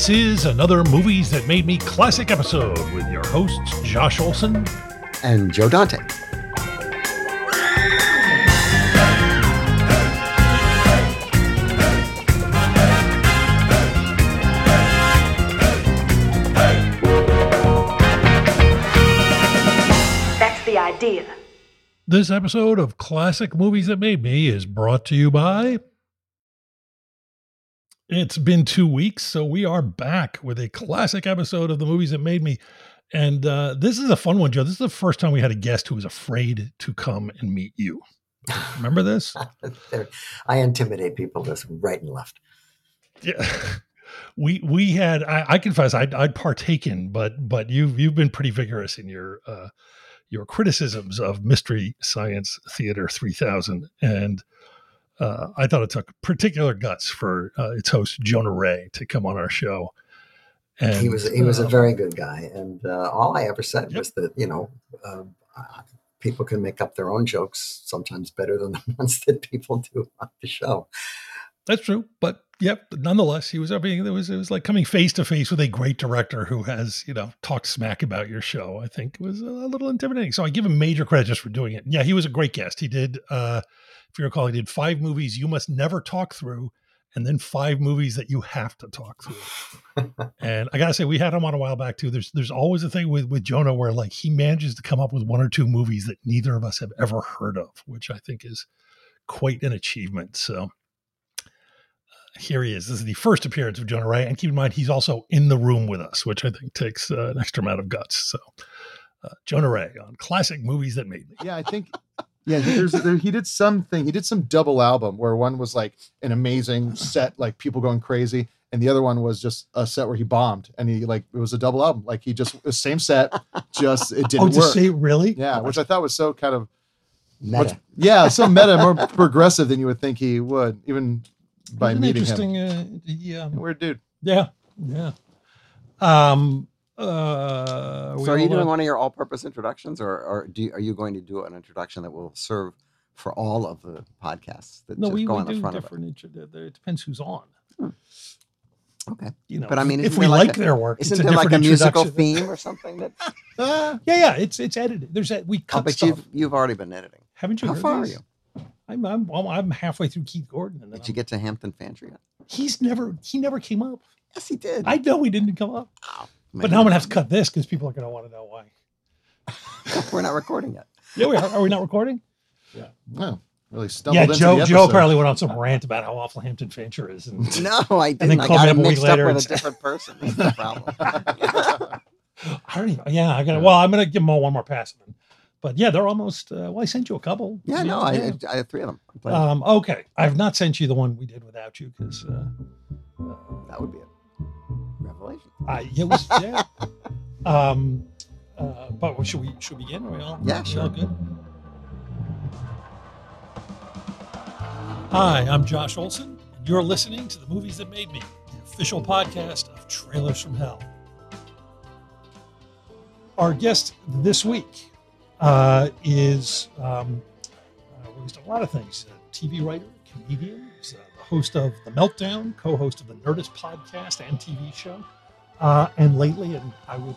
This is another Movies That Made Me Classic episode with your hosts, Josh Olson and Joe Dante. That's the idea. This episode of Classic Movies That Made Me is brought to you by it's been two weeks, so we are back with a classic episode of the movies that made me. And uh, this is a fun one, Joe. This is the first time we had a guest who was afraid to come and meet you. Remember this? I intimidate people this right and left. Yeah. We we had I, I confess I'd, I'd partaken, but but you've you've been pretty vigorous in your uh, your criticisms of Mystery Science Theater 3000 and uh, I thought it took particular guts for uh, its host Jonah Ray to come on our show. And, he was he was a uh, very good guy, and uh, all I ever said yep. was that you know um, people can make up their own jokes sometimes better than the ones that people do on the show. That's true, but yep. Nonetheless, he was being it was it was like coming face to face with a great director who has you know talked smack about your show. I think it was a little intimidating. So I give him major credit just for doing it. Yeah, he was a great guest. He did. uh if you recall, he did five movies you must never talk through, and then five movies that you have to talk through. and I gotta say, we had him on a while back too. There's there's always a thing with with Jonah where like he manages to come up with one or two movies that neither of us have ever heard of, which I think is quite an achievement. So uh, here he is. This is the first appearance of Jonah Ray, and keep in mind he's also in the room with us, which I think takes uh, an extra amount of guts. So. Uh, Jonah Ray on classic movies that made me. Yeah, I think yeah, there's there, he did something. He did some double album where one was like an amazing set, like people going crazy, and the other one was just a set where he bombed, and he like it was a double album. Like he just the same set, just it didn't oh, work. Say really? Yeah, which I thought was so kind of meta. Much, yeah, so meta, more progressive than you would think he would, even by meeting him. Uh, yeah, weird dude. Yeah, yeah. Um, uh, so are you doing one of your all-purpose introductions, or, or do are you going to do an introduction that will serve for all of the podcasts that no, we, go we on the front different of it? It depends who's on. Hmm. Okay, you know, but I mean, if we like, like a, their work, isn't there like a musical theme or something that? uh, yeah, yeah, it's it's edited. There's a, we oh, cut oh, but stuff. you've you've already been editing. Haven't you? How far these? are you? I'm I'm I'm halfway through Keith Gordon. And did you get to Hampton Fancher yet? He's never he never came up. Yes, he did. I know he didn't come up. Oh. But now I'm gonna have to cut this because people are gonna want to know why. We're not recording yet. Yeah, we are. Are we not recording? Yeah. No. Really stumbled. Yeah, Joe. Joe apparently went on some rant about how awful Hampton Fancher is. And, no, I didn't. And then I got it mixed up with a different person. That's the problem. I don't even. Yeah, I gotta. Well, I'm gonna give them all one more pass. But yeah, they're almost. Uh, well, I sent you a couple. Yeah, no, I, I, have three of them. Um, okay, I've not sent you the one we did without you because uh, that would be it revelation. Uh, it was yeah. um, uh, but should we should we begin? Are we all yeah, sure. All good. Hi, I'm Josh Olson, and you're listening to the Movies That Made Me, the official podcast of Trailers from Hell. Our guest this week uh, is um, uh, well, a lot of things: a TV writer, comedian, he's host of The Meltdown, co host of the Nerdist podcast and TV show. Uh, and lately, and I would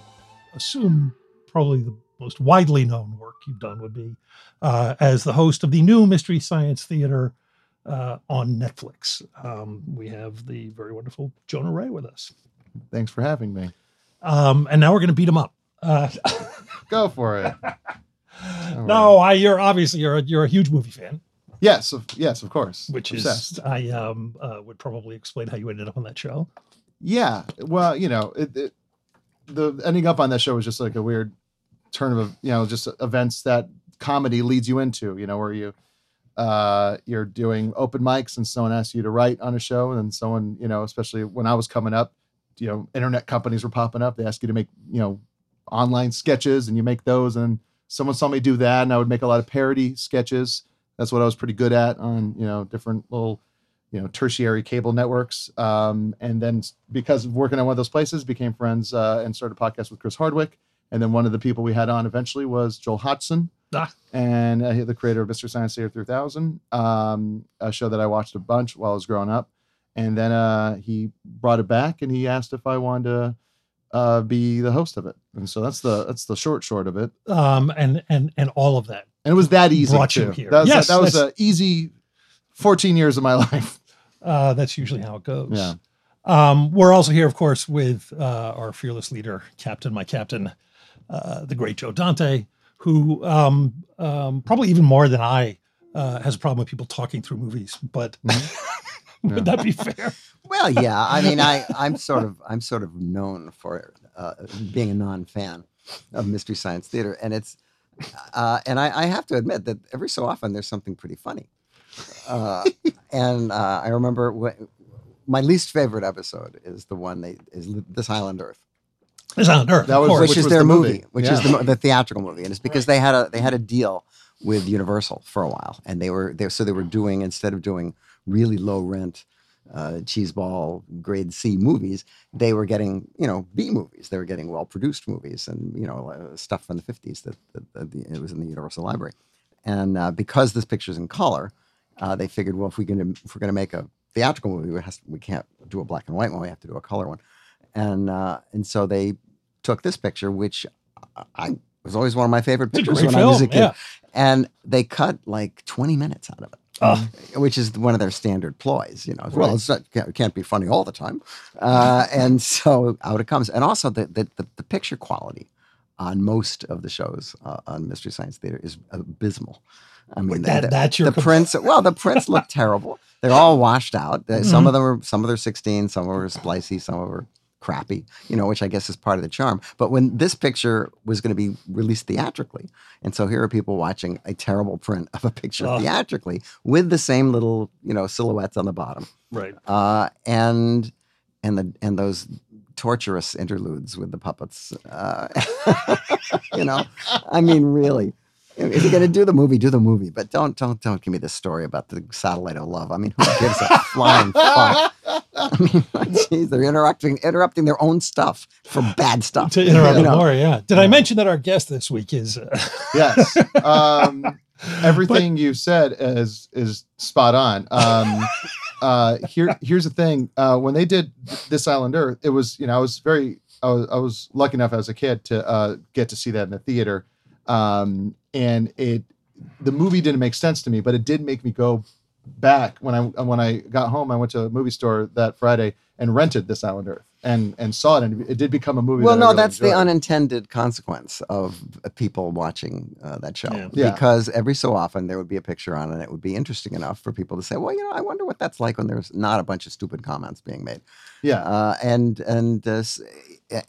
assume probably the most widely known work you've done would be uh, as the host of the new Mystery Science Theater uh, on Netflix. Um, we have the very wonderful Jonah Ray with us. Thanks for having me. Um, and now we're going to beat him up. Uh, Go for it. no, I, you're obviously you're a, you're a huge movie fan. Yes, of, yes, of course. Which Obsessed. is, I um, uh, would probably explain how you ended up on that show. Yeah, well, you know, it, it, the ending up on that show was just like a weird turn of you know just events that comedy leads you into. You know where you uh you're doing open mics and someone asks you to write on a show and someone you know especially when i was coming up you know internet companies were popping up they ask you to make you know online sketches and you make those and someone saw me do that and i would make a lot of parody sketches that's what i was pretty good at on you know different little you know tertiary cable networks um, and then because of working at one of those places became friends uh, and started a podcast with chris hardwick and then one of the people we had on eventually was joel hodgson Ah. and uh, the creator of Mystery Science Theater 3000, um, a show that I watched a bunch while I was growing up. And then uh, he brought it back and he asked if I wanted to uh, be the host of it. And so that's the that's the short short of it. Um, and and and all of that. And it was that easy Brought you too. here. That was, Yes, that was an easy 14 years of my life. Uh, that's usually how it goes. Yeah. Um, we're also here, of course, with uh, our fearless leader, Captain, my captain, uh, the great Joe Dante, who um, um, probably even more than I uh, has a problem with people talking through movies. But would that be fair? Well, yeah. I mean, I I'm sort of I'm sort of known for uh, being a non-fan of Mystery Science Theater, and it's uh, and I, I have to admit that every so often there's something pretty funny. Uh, and uh, I remember wh- my least favorite episode is the one they is This Island Earth, This on Earth, That of was- course. which, which is their the movie, movie. which Yeah. is the, the theatrical movie, and it's because they had a they had a deal with Universal for a while, and they were they so they were doing instead of doing really low rent uh, cheeseball grade C movies, they were getting you know B movies. They were getting well produced movies and you know uh, stuff from the fifties that, that, that the, it was in the Universal Library, and uh, because this picture's in color, uh, they figured well if we can if we're going to make a theatrical movie, we, has, we can't do a black and white one. We have to do a color one, and uh, and so they took this picture, which I, was always one of my favorite pictures when I was a kid, yeah. and they cut like twenty minutes out of it Oh, which is one of their standard ploys. You know, well, it's not can't, can't be funny all the time, uh, and so out it comes. And also the the, the, picture quality on most of the shows uh, on Mystery Science Theater is abysmal. I mean, Wait, that- the, that's your the prints. Well, the prints look terrible. They're all washed out. Uh, Mm-hmm. Some of them are some of them are sixteen, some of them are splicey, some of them are crappy. You know, which I guess is part of the charm. But when this picture was going to be released theatrically, and so here are people watching a terrible print of a picture Oh. theatrically with the same little you know silhouettes on the bottom, right. uh, and and the and those torturous interludes with the puppets. Uh, you know, I mean, really. If you're gonna do the movie, do the movie, but don't don't don't give me this story about the satellite of love. I mean, who gives a flying fuck? I mean, geez, they're interrupting interrupting their own stuff for bad stuff. To interrupt you know? more, yeah. Did I mention that our guest this week is uh, Yes. Um, everything you said is is spot on. Um, uh, here here's the thing. Uh, when they did this Island Earth, it was you know I was very I was, I was lucky enough as a kid to uh, get to see that in the theater, um, and it the movie didn't make sense to me, but it did make me go back when I when I got home. I went to a movie store that Friday and rented this Island Earth and and saw it, and it did become a movie. Well, that I no, really that's the unintended consequence of uh, people watching uh, that show. Yeah. Yeah. Because every so often there would be a picture on it, and it would be interesting enough for people to say, "Well, you know, I wonder what that's like when there's not a bunch of stupid comments being made." yeah. Uh, and and uh,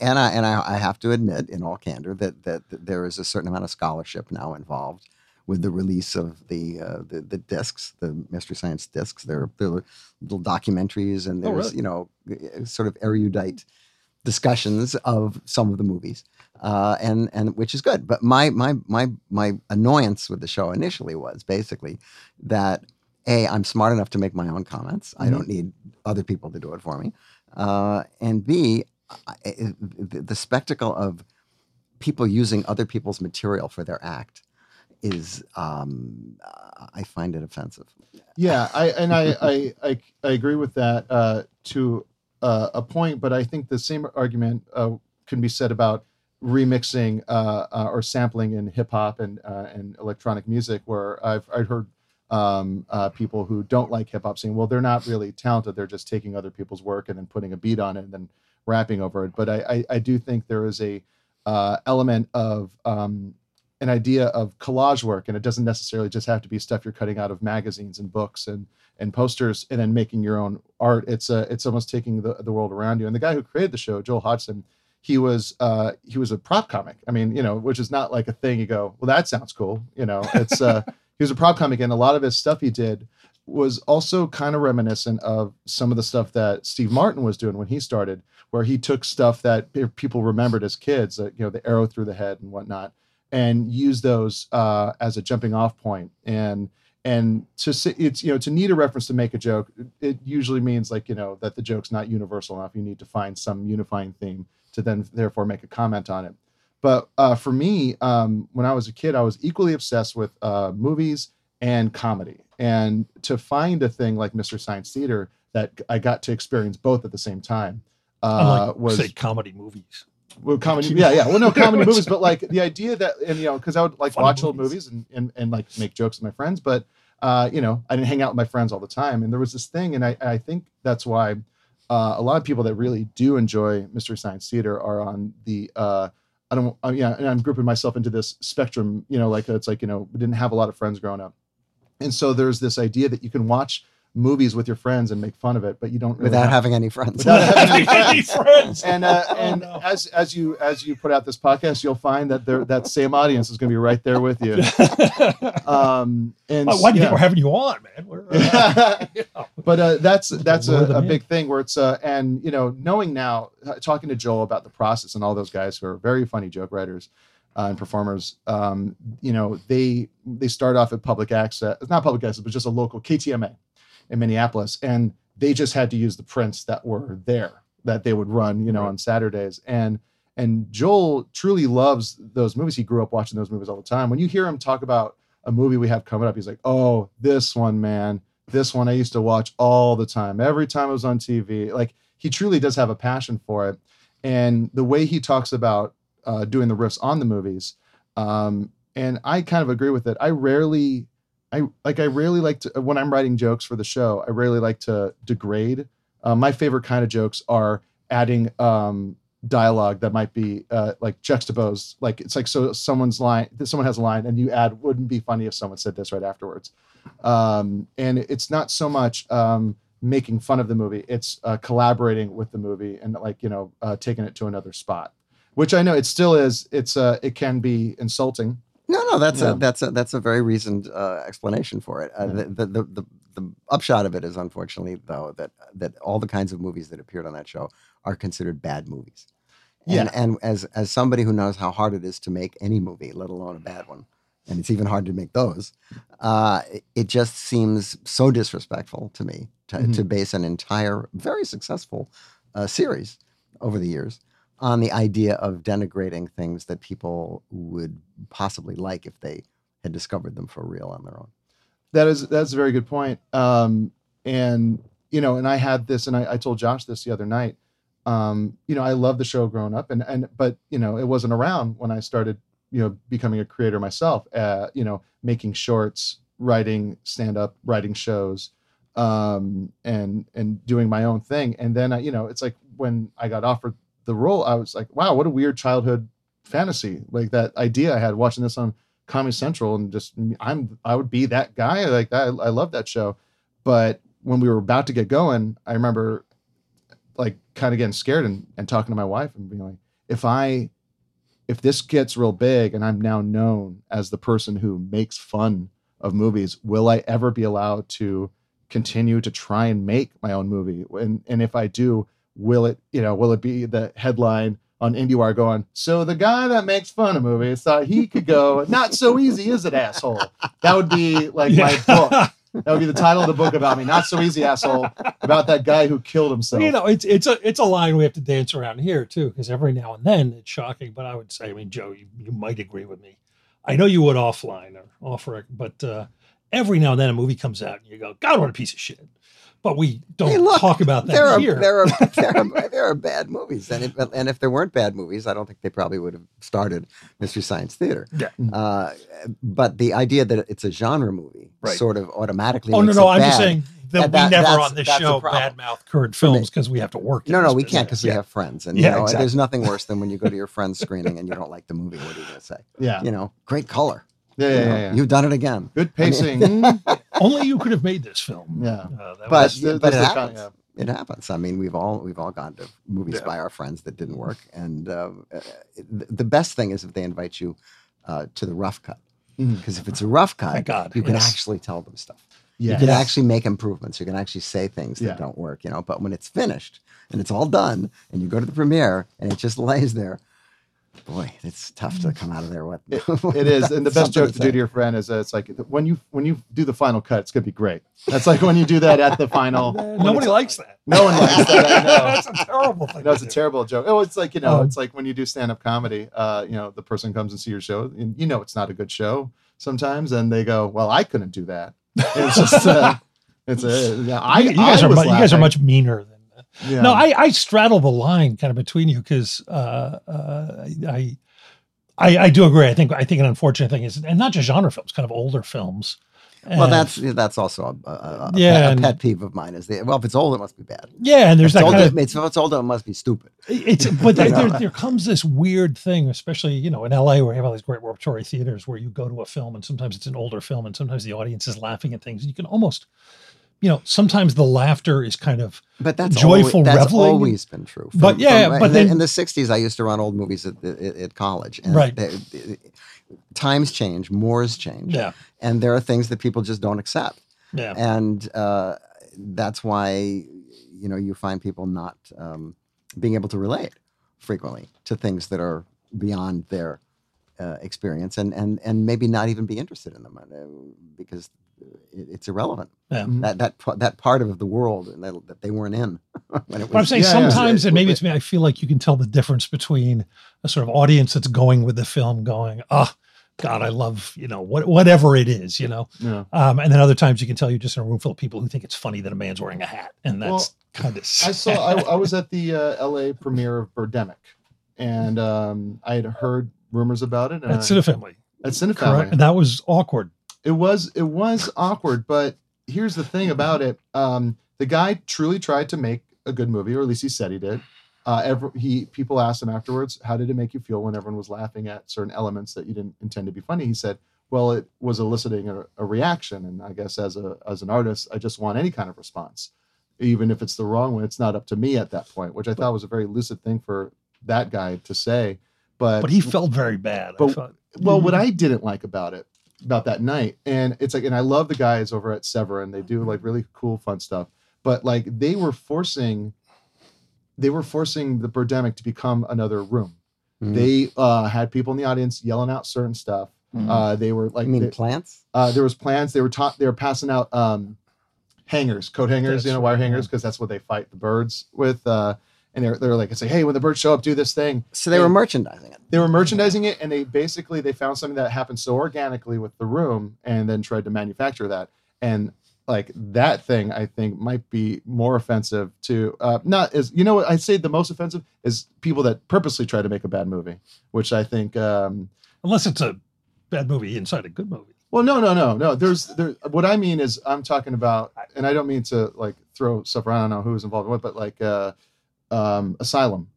and I and I, I have to admit, in all candor, that, that that there is a certain amount of scholarship now involved with the release of the uh, the, the discs, the Mystery Science discs. There, there are little documentaries, and Oh, there's really? you know sort of erudite discussions of some of the movies, uh, and and which is good. But my my my my annoyance with the show initially was basically that a I'm smart enough to make my own comments. I Mhm. don't need other people to do it for me, uh, and b I- I- the, the spectacle of people using other people's material for their act is um, I find it offensive. Yeah, I and I I I, I agree with that uh, to uh, a point, but I think the same argument uh, can be said about remixing uh, uh, or sampling in hip hop and uh, and electronic music, where I've I've heard um, uh, people who don't like hip hop saying, well, they're not really talented; they're just taking other people's work and then putting a beat on it and then rapping over it. But I I, I do think there is a uh, element of um, an idea of collage work and it doesn't necessarily just have to be stuff you're cutting out of magazines and books and and posters and then making your own art it's a it's almost taking the, the world around you and the guy who created the show joel hodgson he was uh, he was a prop comic. I mean, you know, which is not like a thing you go, well, that sounds cool. You know, it's uh, he was a prop comic, and a lot of his stuff he did was also kind of reminiscent of some of the stuff that Steve Martin was doing when he started, where he took stuff that people remembered as kids, like, you know, the arrow through the head and whatnot, and use those uh, as a jumping off point. And and to say it's you know to need a reference to make a joke, it usually means like you know that the joke's not universal enough. You need to find some unifying theme to then therefore make a comment on it. But uh, for me, um, when I was a kid, I was equally obsessed with uh, movies and comedy. And to find a thing like Mystery Science Theater that I got to experience both at the same time uh, Unlike, was say comedy movies. Well, comedy, yeah, yeah. Well, no comedy movies, but like the idea that, and you know, because I would like Funny watch old movies. movies and, and and like make jokes with my friends, but uh, you know, I didn't hang out with my friends all the time, and there was this thing, and I I think that's why uh, a lot of people that really do enjoy Mystery Science Theater are on the uh, I don't, uh, yeah, and I'm grouping myself into this spectrum, you know, like it's like you know, we didn't have a lot of friends growing up, and so there's this idea that you can watch movies with your friends and make fun of it, but you don't really without have- having any friends. Without having any Any friends. and uh, Oh, and no. as as you as you put out this podcast, you'll find that there that same audience is going to be right there with you. Um, and Oh, why do you yeah. think we're having you on, man? We're, uh, yeah. but uh, that's that's a, a big thing where it's uh, and you know knowing now uh, talking to Joel about the process and all those guys who are very funny joke writers uh, and performers um, you know they they start off at public access it's not public access but just a local KTMA in Minneapolis and they just had to use the prints that were there that they would run you know Right. on Saturdays and and Joel truly loves those movies he grew up watching those movies all the time when you hear him talk about a movie we have coming up he's like oh this one man this one I used to watch all the time, every time it was on TV. Like he truly does have a passion for it, and the way he talks about uh, doing the riffs on the movies, um, and I kind of agree with it. I rarely, I like, I rarely like to when I'm writing jokes for the show. I rarely like to degrade. Uh, my favorite kind of jokes are adding um, dialogue that might be uh, like juxtaposed. Like it's like so someone's line, someone has a line, and you add, "Wouldn't be funny if someone said this right afterwards." um, and it's not so much um, making fun of the movie it's uh, collaborating with the movie and like you know uh, taking it to another spot which i know it still is it's uh, it can be insulting No, no, that's Yeah. a that's a that's a very reasoned uh, explanation for it. Uh, Yeah. the, the, the the upshot of it is unfortunately though that that all the kinds of movies that appeared on that show are considered bad movies. And, Yeah. and as as somebody who knows how hard it is to make any movie, let alone a bad one, and it's even hard to make those, uh, it, just seems so disrespectful to me to, Mhm. to base an entire very successful uh, series over the years on the idea of denigrating things that people would possibly like if they had discovered them for real on their own. that is that's a very good point um, and you know and i had this and I, I told josh this the other night um, you know i love the show growing up and and but you know it wasn't around when i started you know becoming a creator myself uh, you know making shorts writing stand up writing shows um, and and doing my own thing and then I, you know it's like when i got offered the role i was like wow what a weird childhood fantasy like that idea i had watching this on Comedy Central and just I'm I would be that guy like that. I, I love that show, but when we were about to get going, I remember like kind of getting scared and, and talking to my wife and being like, if I if this gets real big and I'm now known as the person who makes fun of movies, will I ever be allowed to continue to try and make my own movie? And and if I do, will it you know will it be the headline? on IndieWire going, so the guy that makes fun of movies thought he could go, not so easy, is it, asshole? That would be like my book. That would be the title of the book about me. Not so easy, asshole. About that guy who killed himself. you know, it's it's a it's a line we have to dance around here too, because every now and then it's shocking. But I would say, I mean, Joe, you, you might agree with me. I know you would offline or off rec, but uh, every now and then a movie comes out and you go, God, what a piece of shit. But we don't Hey, look, talk about that There are, here. there are there are there are bad movies, and if, and if there weren't bad movies, I don't think they probably would have started Mystery Science Theater. Yeah. Uh, but the idea that it's a genre movie Right. sort of automatically. oh no, makes no, it I'm just saying that, That- that- we never on this show problem. badmouth current films because we have to work. No, no, this we can't business. because we Yeah. have friends, and Yeah, you know, exactly. there's nothing worse than when you go to your friend's screening and you don't like the movie. What are you going to say? yeah. You know, great color. Yeah, you yeah, know, yeah, yeah. You've done it again. Good I mean- pacing. Only you could have made this film. Yeah. Uh, But was- the- but it that's the kind- happens. it happens. I mean, we've all we've all gone to movies Yeah. by our friends that didn't work, and uh, uh, the the best thing is if they invite you uh, to the rough cut, because if it's a rough cut, Thank God, you can yes. actually tell them stuff. Yeah. You can actually make improvements. You can actually say things that Yeah. don't work, you know. But when it's finished and it's all done, and you go to the premiere and it just lays there, boy, it's tough to come out of there with. It is, and the best joke to do to your friend is that it's like when you when you do the final cut, it's gonna be great. That's like when you do that at the final. Nobody likes that. No one likes that. I know. That's a terrible thing. No, it's to a terrible joke. Oh, it's like you know, Um, it's like when you do stand-up comedy. Uh, you know, the person comes and see your show, and you know it's not a good show sometimes, and they go, "Well, I couldn't do that." It's just, uh, it's a. Yeah, I, you, you guys I are was mu- you guys are much meaner than. Yeah. No, I, I straddle the line kind of between you because uh, uh, I, I I do agree. I think I think an unfortunate thing is, and not just genre films, kind of older films. well, that's that's also a, a, a, Yeah, pet, a and- pet peeve of mine. Is the, well, if it's old, it must be bad. yeah, and there's If it's, that kind of it's, if it's older, it must be stupid. It's but there, there, there comes this weird thing, especially you know in LA where you have all these great repertory theaters where you go to a film and sometimes it's an older film and sometimes the audience is laughing at things. And you can almost, you know, sometimes the laughter is kind of But that's Joyful always, that's reveling. always been true. But yeah, but in, the, then- in the '60s, I used to run old movies at, at, at college. And Right. they- they- times change, mores change, yeah and there are things that people just don't accept. yeah and uh, that's why you know you find people not um, being able to relate frequently to things that are beyond their uh, experience and and and maybe not even be interested in them uh, because it's irrelevant yeah. that that that part of the world that, that they weren't in when it But I'm saying yeah, yeah. sometimes, It- and maybe it's me, I feel like you can tell the difference between a sort of audience that's going with the film, going, "Oh, God, I love you know what whatever it is," you know, Yeah. um, and then other times you can tell you're just in a room full of people who think it's funny that a man's wearing a hat, and that's Well, kind of I saw. I, I was at the uh, L.A. premiere of Birdemic, and um, I had heard rumors about it. And That's I- it, family, At Cinefamily. correct? And that was awkward. It was it was awkward, but here's the thing about it: um, the guy truly tried to make a good movie, or at least he said he did. Uh, ever, he people asked him afterwards, "How did it make you feel when everyone was laughing at certain elements that you didn't intend to be funny?" He said, "Well, it was eliciting a, a reaction, and I guess as a as an artist, I just want any kind of response, even if it's the wrong one. It's not up to me at that point," which I thought was a very lucid thing for that guy to say. But But he felt very bad. But- well, what. I didn't like about it, about that night, and it's like, and I love the guys over at Severin. They do like really cool, fun stuff. But like they were forcing, they were forcing the Birdemic to become another room. Mhm. They uh, had people in the audience yelling out certain stuff. Mhm. Uh, they were like, you mean they- plants uh, there was plans. They were taught. They were passing out um, hangers, coat hangers, That's you know, wire hangers, because that's what they fight the birds with. Uh, and they're they're like, it's like, hey, when the birds show up, do this thing. So they were merchandising it. they were merchandising it and they basically they found something that happened so organically with the room and then tried to manufacture that. And like that thing i think might be more offensive to uh not as you know what i'd say the most offensive is people that purposely try to make a bad movie which i think um Unless it's a bad movie inside a good movie. well no no no no. There's there what i mean is i'm talking about and i don't mean to like throw stuff around. I don't know who's involved in what but like uh um asylum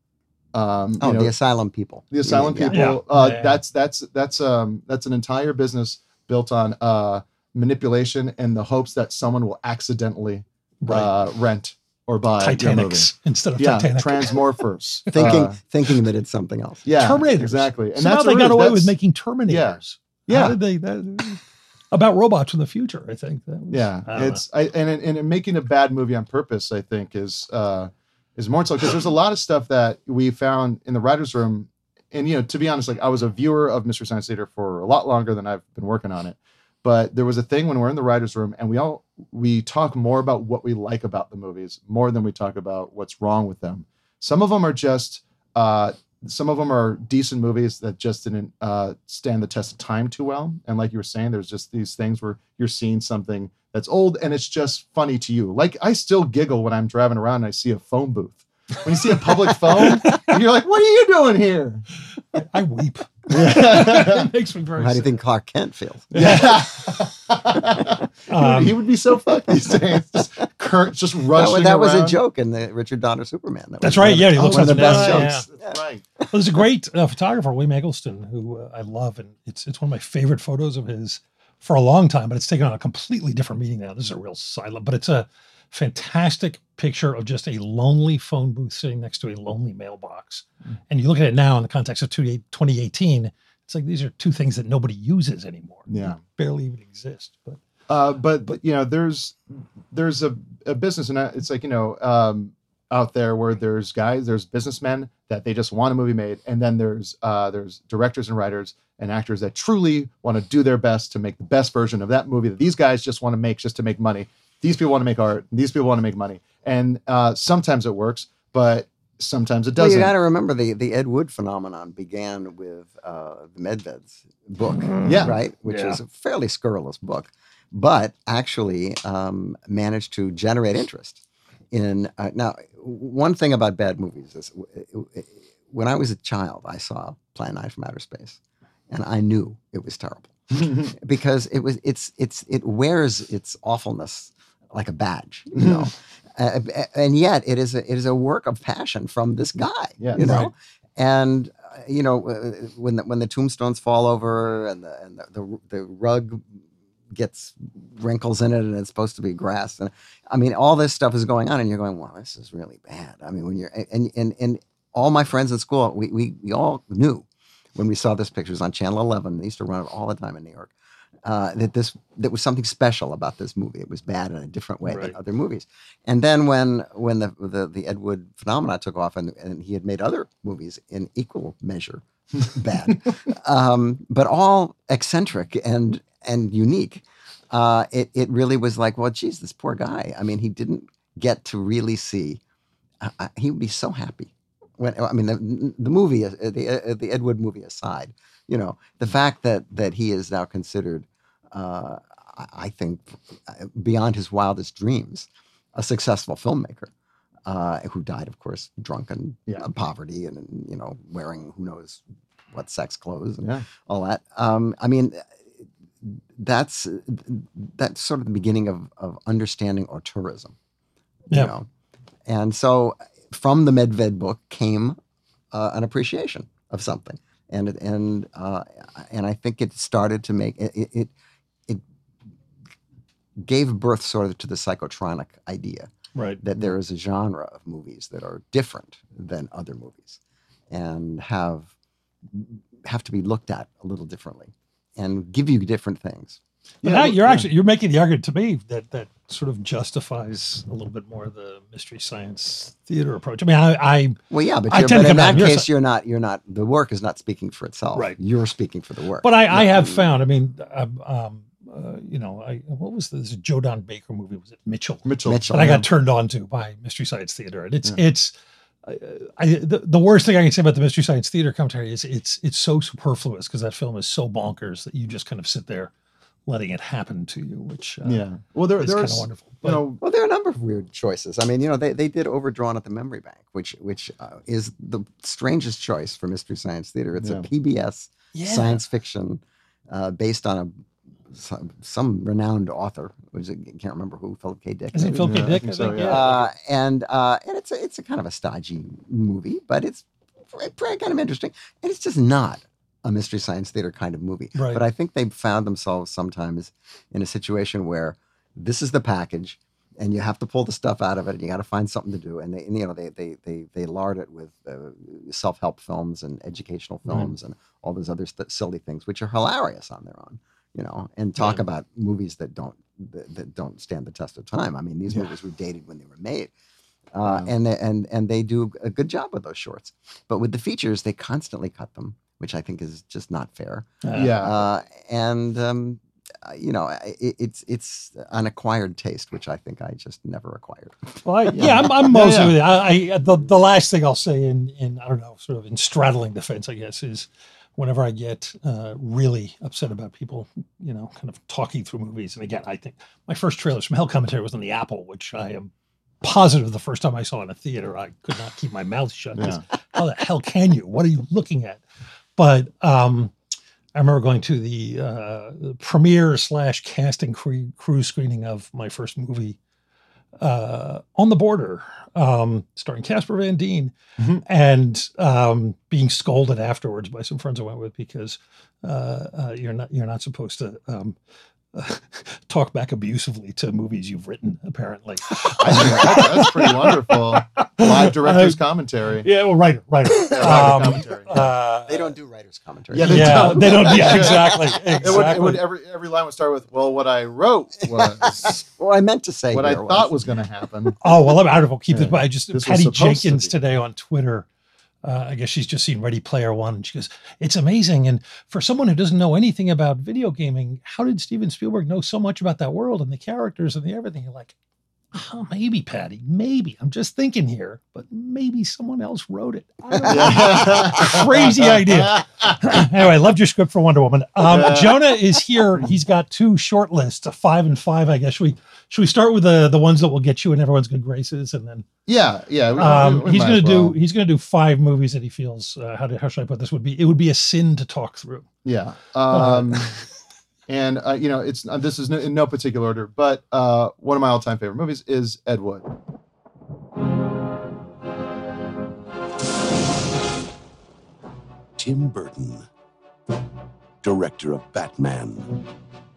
um oh you know, the asylum people the asylum Yeah. people Yeah. uh Yeah. that's that's that's um that's an entire business built on uh manipulation and the hopes that someone will accidentally uh rent or buy your. Titanics instead of yeah Titanic. transmorphers thinking Uh, thinking that it's something else yeah Terminators. exactly and Somehow that's they got is. away with making Terminators. How yeah did they? That, about robots in the future, I think. That was, yeah I it's I and and and making a bad movie on purpose i think is uh is more so because there's a lot of stuff that we found in the writers room. And you know to be honest like i was a viewer of mystery science theater for a lot longer than i've been working on it. But there was a thing when we're in the writers room and we all we talk more about what we like about the movies more than we talk about what's wrong with them. Some of them are just uh some of them are decent movies that just didn't uh, stand the test of time too well. And like you were saying, there's just these things where you're seeing something that's old and it's just funny to you. Like I still giggle when I'm driving around and I see a phone booth. When you see a public phone, you're like, "What are you doing here?" I, I weep. Yeah. it makes me very. how do you sad. think clark kent feels Yeah. Um, he would be so fucked these days. Just current, just that, rushing. was- that was a joke in the richard donner superman that That's was right. Yeah, he looks one of like the the best guy, jokes yeah. That's right. Well, there's a great uh, photographer, William Eggleston, who uh, I love, and it's it's one of my favorite photos of his for a long time. But it's taken on a completely different meaning now. This is a real silent, but it's a fantastic picture of just a lonely phone booth sitting next to a lonely mailbox. And you look at it now in the context of 2018, it's like these are two things that nobody uses anymore. Yeah. They barely even exist. But Uh, but but you know, there's there's a, a business, and it's like you know, um, out there where there's guys, there's businessmen that they just want a movie made, and then there's uh, there's directors and writers and actors that truly want to do their best to make the best version of that movie that these guys just want to make just to make money. These people want to make art. And these people want to make money, and uh, sometimes it works, but sometimes it doesn't. you got to remember the the Ed Wood phenomenon began with uh, the Medveds book, Yeah. right, which Yeah. is a fairly scurrilous book, but actually um, managed to generate interest in. Uh, now, one thing about bad movies is when I was a child, I saw Plan 9 from Outer Space, and I knew it was terrible because it was it's it's it wears its awfulness like a badge, you know. Uh, and yet, it is a, it is a work of passion from this guy, Yeah, you know. right. And uh, you know uh, when the, when the tombstones fall over and the and the, the the rug gets wrinkles in it and it's supposed to be grass and I mean all this stuff is going on and you're going wow this is really bad. I mean when you're and and and all my friends at school we we, we all knew when we saw this picture it was on channel 11 they used to run it all the time in New York uh, that this that was something special about this movie. It was bad in a different way Right. than other movies. And then when when the the, the Ed Wood phenomena took off and, and he had made other movies in equal measure bad, um, but all eccentric and and unique. Uh, it it really was like, well, geez, this poor guy. I mean, he didn't get to really see. Uh, uh, he would be so happy when I mean the the movie, uh, the uh, the Ed Wood movie aside, you know, the fact that that he is now considered, uh, I, think, beyond his wildest dreams, a successful filmmaker. Uh, who died, of course, drunk and Yeah. poverty, and, and you know, wearing who knows what sex clothes and yeah. all that. Um, I mean, that's that's sort of the beginning of of understanding auteurism. Yeah. You know? And so from the Medved book came uh, an appreciation of something, and and uh, and I think it started to make it, it it it gave birth sort of to the psychotronic idea right. that there is a genre of movies that are different than other movies and have have to be looked at a little differently and give you different things. But Yeah, now you're yeah. actually you're making the argument to me that that sort of justifies a little bit more the mystery science theater approach. I mean, I, I Well, yeah, but, I you're, tend but come in that case, side. you're not you're not the work is not speaking for itself. Right. You're speaking for the work. but I, I have found. I mean, um, um, uh, you know, I what was this Joe Don Baker movie? Was it Mitchell? Mitchell. Mitchell. that I got turned on to by Mystery Science Theater, and it's it's. I, I the, the worst thing I can say about the Mystery Science Theater commentary is it's it's so superfluous because that film is so bonkers that you just kind of sit there letting it happen to you, which uh, Yeah. Well, there, is kind of there's wonderful. you know Well, there are a number of weird choices. I mean, you know, they, they did Overdrawn at the Memory Bank, which which uh, is the strangest choice for Mystery Science Theater. It's Yeah. a PBS yeah, science fiction uh, based on a some, some renowned author, which I can't remember who, Philip K. Dick. is it maybe? Phil K. Yeah, I Dick? think I so, think, yeah. yeah. Uh, and uh, and it's a, it's a kind of a stodgy movie, but it's pretty, pretty kind of interesting. And it's just not a mystery science theater kind of movie. Right. But I think they found themselves sometimes in a situation where this is the package, and you have to pull the stuff out of it, and you got to find something to do. And they, and, you know, they they they they lard it with uh, self help films and educational Right. films and all those other st- silly things, which are hilarious on their own. You know, and talk Yeah. about movies that don't that, that don't stand the test of time. I mean, these Yeah. movies were dated when they were made. Uh, Wow. and they, and and they do a good job with those shorts, but with the features they constantly cut them, which I think is just not fair. Uh, yeah. Uh, and um, uh, you know, it, it's it's an acquired taste, which I think I just never acquired. Well, I, yeah, I'm, I'm mostly yeah. with it. I, I the, the last thing I'll say in in I don't know, sort of in straddling defense, I guess, is whenever I get uh, really upset about people, you know, kind of talking through movies. And again, I think my first trailers from Hell Commentary was on the Apple, which I am positive the first time I saw in a theater, I could not keep my mouth shut. 'cause How the hell can you? What are you looking at? But um, I remember going to the uh, premiere slash casting crew, crew screening of my first movie, uh, On the Border, um, starring Casper Van Dien, Mhm. and um, being scolded afterwards by some friends I went with because uh, uh, you're not you're not supposed to um, talk back abusively to movies you've written. Apparently, I that's, that's pretty wonderful. Live director's commentary. yeah, well, writer, writer. Yeah, Um, commentary. uh, They don't do writers commentary. Yeah, they yeah, don't. they don't. Yeah, exactly, It would, it would every every line would start with, "Well, what I wrote was Well, I meant to say what I here thought was going to happen." Oh well, I'm out of. I'll keep this. Yeah. But I just This Patty supposed to Jenkins today on Twitter. Uh, I guess she's just seen Ready Player One, and she goes, "It's amazing." And for someone who doesn't know anything about video gaming, how did Steven Spielberg know so much about that world and the characters and the everything? You're like, oh, maybe Patty, maybe. I'm just thinking here, but maybe someone else wrote it. I don't know. Crazy idea. anyway, loved your script for Wonder Woman. Um, Jonah is here. He's got two short lists, a five and five. I guess we should we start with the the ones that will get you in everyone's good graces, and then Yeah, yeah. we- um, we- we he's going as to do he's going to do five movies that he feels uh, how do, how should I put this would be it would be a sin to talk through. Yeah. Um, and uh, you know, it's uh, this is no, in no particular order, but uh, one of my all-time favorite movies is Ed Wood. Tim Burton, director of Batman,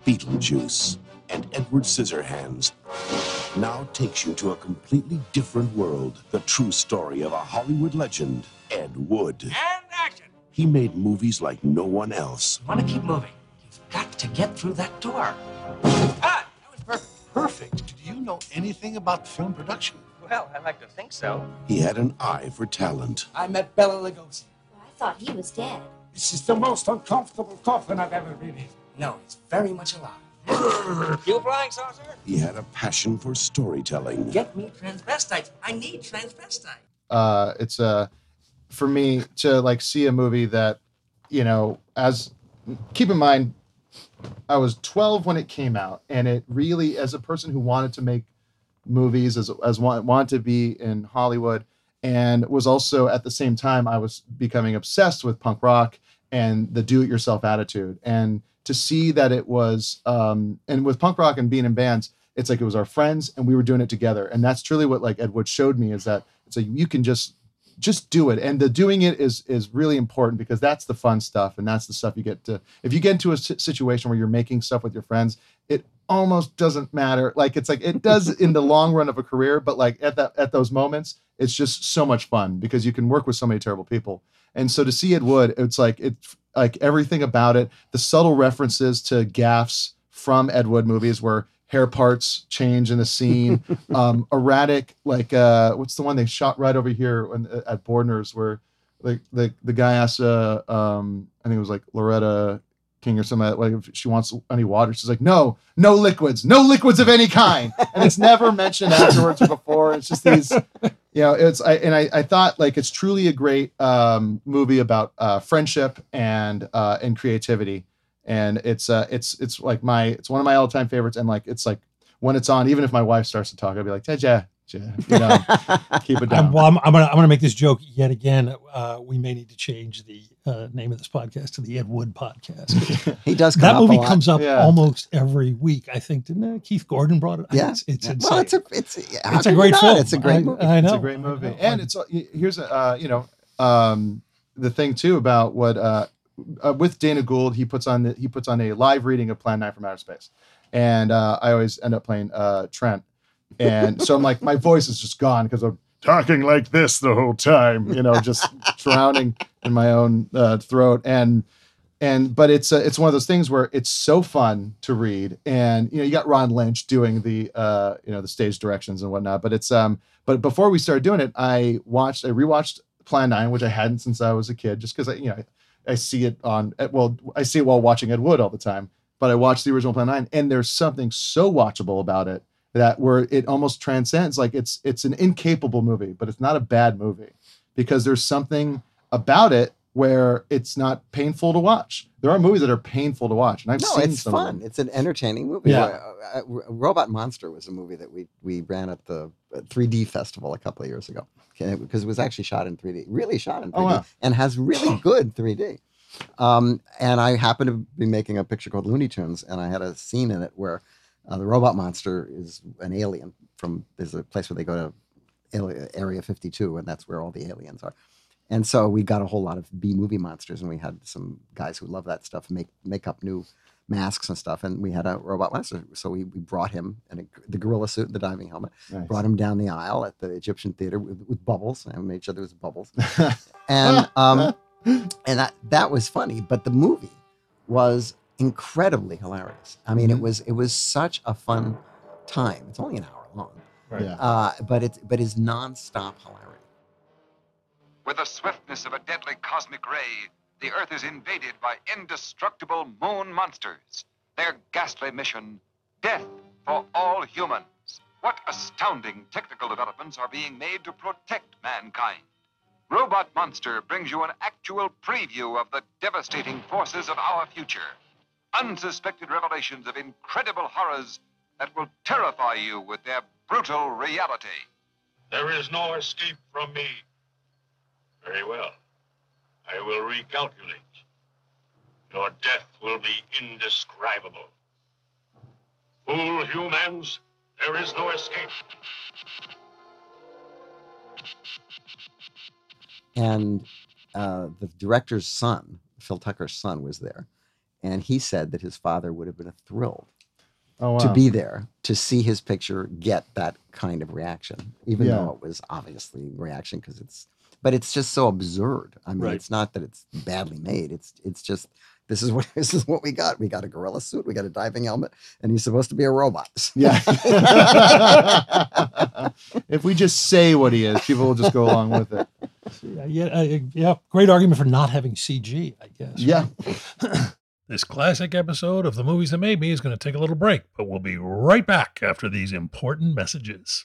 Beetlejuice, and Edward Scissorhands, now takes you to a completely different world. The true story of a Hollywood legend, Ed Wood. And action. He made movies like no one else. Want to keep moving. You've got to get through that door. Ah, that was perfect. Perfect. Do you know anything about film production? Well, I like to think so. He had an eye for talent. I met Bela Lugosi. I thought he was dead. This is the most uncomfortable coffin I've ever been in. No, he's very much alive. you flying saucer? He had a passion for storytelling. Get me transvestites. I need transvestites. Uh, it's uh, for me to like see a movie that, you know, as keep in mind, I was 12 when it came out, and it really, as a person who wanted to make movies, as as want, wanted to be in Hollywood, and was also at the same time I was becoming obsessed with punk rock and the do-it-yourself attitude, and to see that it was, um, and with punk rock and being in bands, it's like it was our friends and we were doing it together, and that's truly what like Ed showed me is that it's like you can just just do it. And the doing it is is really important because that's the fun stuff and that's the stuff you get to if you get into a situation where you're making stuff with your friends it almost doesn't matter. Like it's like it does in the long run of a career but like at that at those moments it's just so much fun because you can work with so many terrible people. And so to see Ed Wood it's like it's like everything about it the subtle references to gaffs from Ed Wood movies where hair parts change in the scene um erratic like uh what's the one they shot right over here when, at Boardner's where like the the guy asked uh um I think it was like Loretta King or something like if she wants any water she's like no no liquids no liquids of any kind. And it's never mentioned afterwards or before. It's just these you know it's I and I, I thought like it's truly a great um movie about uh friendship and uh and creativity. And it's uh it's it's like my it's one of my all-time favorites. And like it's like when it's on even if my wife starts to talk i'll be like yeah you know keep it I'm, down well, I'm, I'm gonna I'm gonna make this joke yet again. Uh, we may need to change the uh, name of this podcast to the Ed Wood Podcast. He does come that up movie a lot. comes up Yeah. almost every week. I think didn't it? Keith Gordon brought it. I Yeah. it's, it's Yeah. insane. Well, it's a it's, It's a great film. It's a great I- movie. I know. it's a great movie I know. and it's uh, here's a uh, you know um the thing too about what uh, uh with dana gould he puts on the, he puts on a live reading of plan 9 from outer space and uh i always end up playing uh trent and so i'm like my voice is just gone because i'm talking like this the whole time you know just drowning in my own uh, throat. And and but it's uh, it's one of those things where it's so fun to read. And you know you got ron lynch doing the uh you know the stage directions and whatnot but it's um but before we started doing it i watched i rewatched plan 9 which i hadn't since i was a kid just because i you know i see it on eh, well i see it while watching ed wood all the time but i watched the original plan 9 and there's something so watchable about it that where it almost transcends like it's it's an incapable movie but it's not a bad movie because there's something about it where it's not painful to watch. There are movies that are painful to watch, and I've No, seen it's some of fun. them. It's an entertaining movie. Yeah. Uh, uh, Robot Monster was a movie that we we ran at the uh, 3D festival a couple of years ago because it was actually shot in 3D, really shot in 3D, Oh, wow. and has really good 3D. Um, and I happened to be making a picture called Looney Tunes, and I had a scene in it where uh, the robot monster is an alien from. There's a place where they go to Area 52, and that's where all the aliens are. And so we got a whole lot of B movie monsters, and we had some guys who love that stuff make make up new masks and stuff, and we had a robot monster, So we, we brought him in a, the gorilla suit and the diving helmet, Nice. brought him down the aisle at the Egyptian theater with, with bubbles, and made sure there was bubbles, and um, and that that was funny. But the movie was incredibly hilarious. I mean, it Mhm. was it was such a fun time. It's only an hour long, Right. Yeah. uh, but it's but it's nonstop hilarity. With the swiftness of a deadly cosmic ray, the Earth is invaded by indestructible moon monsters. Their ghastly mission death for all humans. What astounding technical developments are being made to protect mankind? Robot Monster brings you an actual preview of the devastating forces of our future. Unsuspected revelations of incredible horrors that will terrify you with their brutal reality. There is no escape from me. Very well. I will recalculate. Your death will be indescribable. Fool humans, there is no escape. and uh, the director's son, Phil Tucker's son, was there, and he said that his father would have been thrilled Oh, wow. to be there to see his picture get that kind of reaction, even Yeah. though it was obviously reaction because it's, but it's just so absurd. I mean, Right. it's not that it's badly made. It's it's just this is what this is what we got. We got a gorilla suit, we got a diving helmet, and he's supposed to be a robot. Yeah. if we just say what he is, people will just go along with it. Yeah, yeah, uh, yeah. Great argument for not having CG, I guess. Yeah. This classic episode of The Movies That Made Me is going to take a little break, but we'll be right back after these important messages.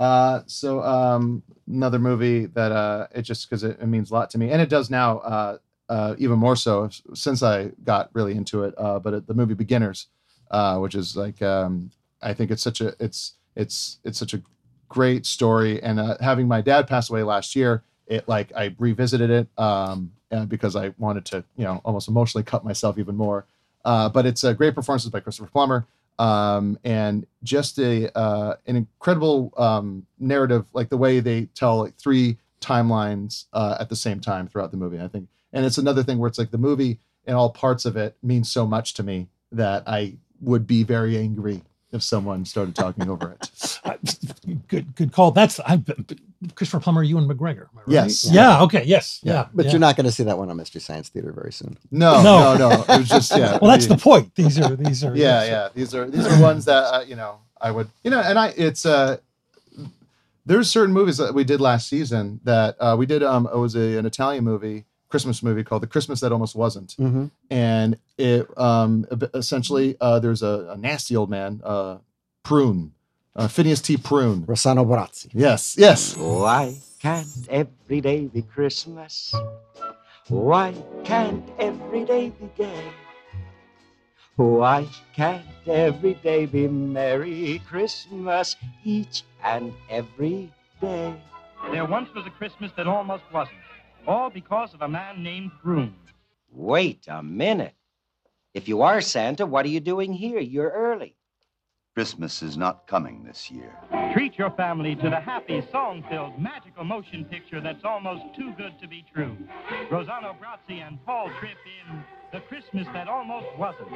Uh, so um, another movie that uh, it just because it, it means a lot to me, and it does now uh, uh, even more so since I got really into it. Uh, but it, the movie Beginners, uh, which is like um, I think it's such a it's it's it's such a great story, and uh, having my dad pass away last year, it like I revisited it um, uh, because I wanted to you know almost emotionally cut myself even more. Uh, but it's a great performances by Christopher Plummer um, and just a uh, an incredible um, narrative, like the way they tell like three timelines uh, at the same time throughout the movie. I think, and it's another thing where it's like the movie and all parts of it means so much to me that I would be very angry if someone started talking over it. Uh, good, good call. That's I, Christopher Plummer, Ewan McGregor. am I right? Yes. Yeah. Okay. Yes. Yeah. But yeah. you're not going to see that one on Mystery Science Theater very soon. No, No. no, no. It was just yeah. Well, that's the point. These are these are. yeah yes. yeah these are these are ones that uh, you know i would you know and i it's uh there's certain movies that we did last season that uh we did um it was a, an italian movie christmas movie called the christmas that almost wasn't Mm-hmm. and it um essentially uh there's a, a nasty old man uh prune uh phineas t prune Rossano Brazzi. yes yes Why can't every day be Christmas? Why can't every day be gay? Why can't every day be Merry Christmas each and every day? There once was a Christmas that almost wasn't. All because of a man named Broom. Wait a minute. If you are Santa, what are you doing here? You're early. Christmas is not coming this year. Treat your family to the happy, song filled, magical motion picture that's almost too good to be true. Rossano Brazzi and Paul Tripp in The Christmas That Almost Wasn't.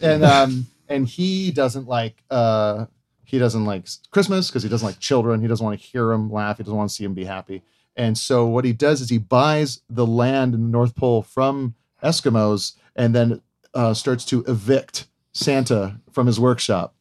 and um and he doesn't like uh he doesn't like Christmas because he doesn't like children. He doesn't want to hear them laugh. He doesn't want to see them be happy. And so what he does is he buys the land in the North Pole from Eskimos and then uh, starts to evict Santa from his workshop.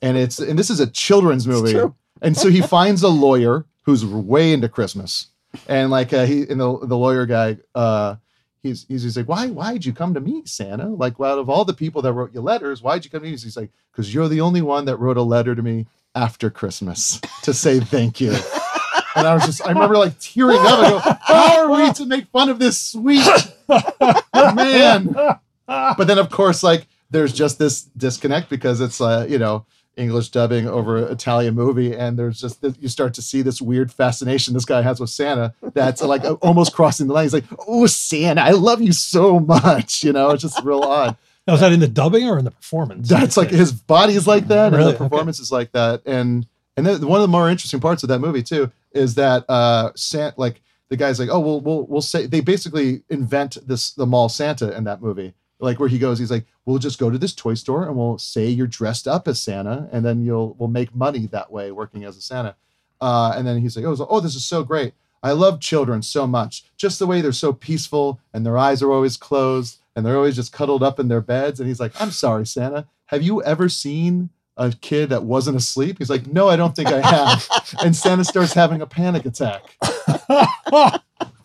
And it's and this is a children's movie. And so he finds a lawyer who's way into Christmas. And like uh, he and the the lawyer guy uh he's he's, he's like, why why'd you come to me, Santa? Like, well, out of all the people that wrote you letters, why'd you come to me? He's like, because you're the only one that wrote a letter to me after Christmas to say thank you. And I was just, I remember like tearing up. I go, how are we to make fun of this sweet man? But then, of course, like there's just this disconnect because it's, uh, you know, English dubbing over an Italian movie, and there's just this, you start to see this weird fascination this guy has with Santa that's like almost crossing the line. He's like, "Oh, Santa, I love you so much," you know. It's just real odd. Now, was that in the dubbing or in the performance? That's like his body is like that, Really? and the performance is like that. And and then one of the more interesting parts of that movie too is that uh Sant like the guy's like, oh, we'll we'll we'll say they basically invent this the mall Santa in that movie. Like where he goes, he's like, we'll just go to this toy store and we'll say you're dressed up as Santa, and then you'll we'll make money that way working as a Santa. Uh, and then he's like, oh, oh, this is so great. I love children so much. Just the way they're so peaceful and their eyes are always closed and they're always just cuddled up in their beds. And he's like, I'm sorry, Santa. Have you ever seen a kid that wasn't asleep? He's like, No, I don't think I have. and Santa starts having a panic attack.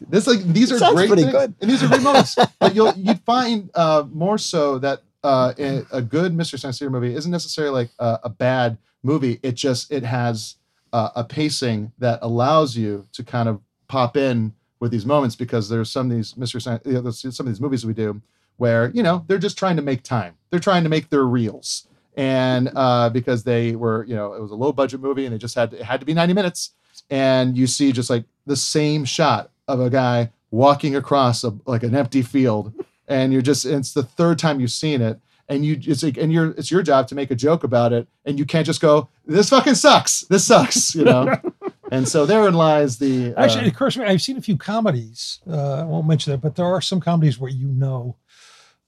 This like these are great pretty things. good. and these are great moments. But you'll you'd find uh, more so that uh, a, a good Mr. Theater movie isn't necessarily like a, a bad movie. It just it has uh, a pacing that allows you to kind of pop in with these moments because there's some of these Mystery Science, you know, some of these movies we do where you know they're just trying to make time. They're trying to make their reels, and uh, because they were you know it was a low budget movie and they just had it had to be 90 minutes, and you see just like the same shot of a guy walking across a, like an empty field, and you're just it's the third time you've seen it. And you, it's like, and you're, it's your job to make a joke about it, and you can't just go, "This fucking sucks. This sucks," you know. and so therein lies the uh, Actually, it occurs to me, I've seen a few comedies. Uh, I won't mention that, but there are some comedies where you know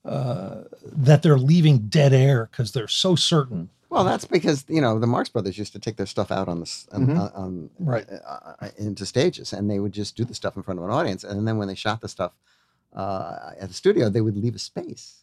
uh, that they're leaving dead air because they're so certain. Well, that's because you know the Marx Brothers used to take their stuff out on the s- on, Mhm. on, on Right. uh, uh, into stages, and they would just do the stuff in front of an audience, and then when they shot the stuff uh, at the studio, they would leave a space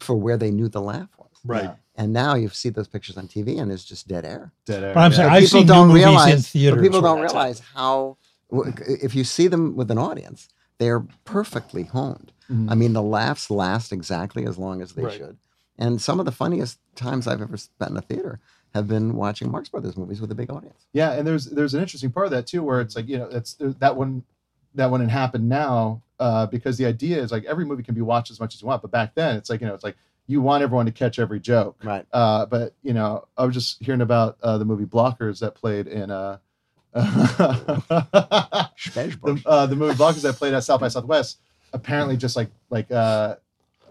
for where they knew the laugh was. Right. And now you see those pictures on TV, and it's just dead air. Dead air. But I'm saying But I've people seen don't movies in realize, but theaters people don't that's realize how if you see them with an audience, they're perfectly honed. Mhm. I mean, the laughs last exactly as long as they Right. should. And some of the funniest times I've ever spent in a theater have been watching Marx Brothers movies with a big audience. Yeah, and there's there's an interesting part of that too, where it's like you know that's that one that wouldn't happen now uh, because the idea is like every movie can be watched as much as you want, but back then it's like you know it's like you want everyone to catch every joke, Right. Uh, but you know I was just hearing about uh, the movie Blockers that played in uh, the, uh, the movie Blockers that played at South by Southwest. Apparently, just like like uh,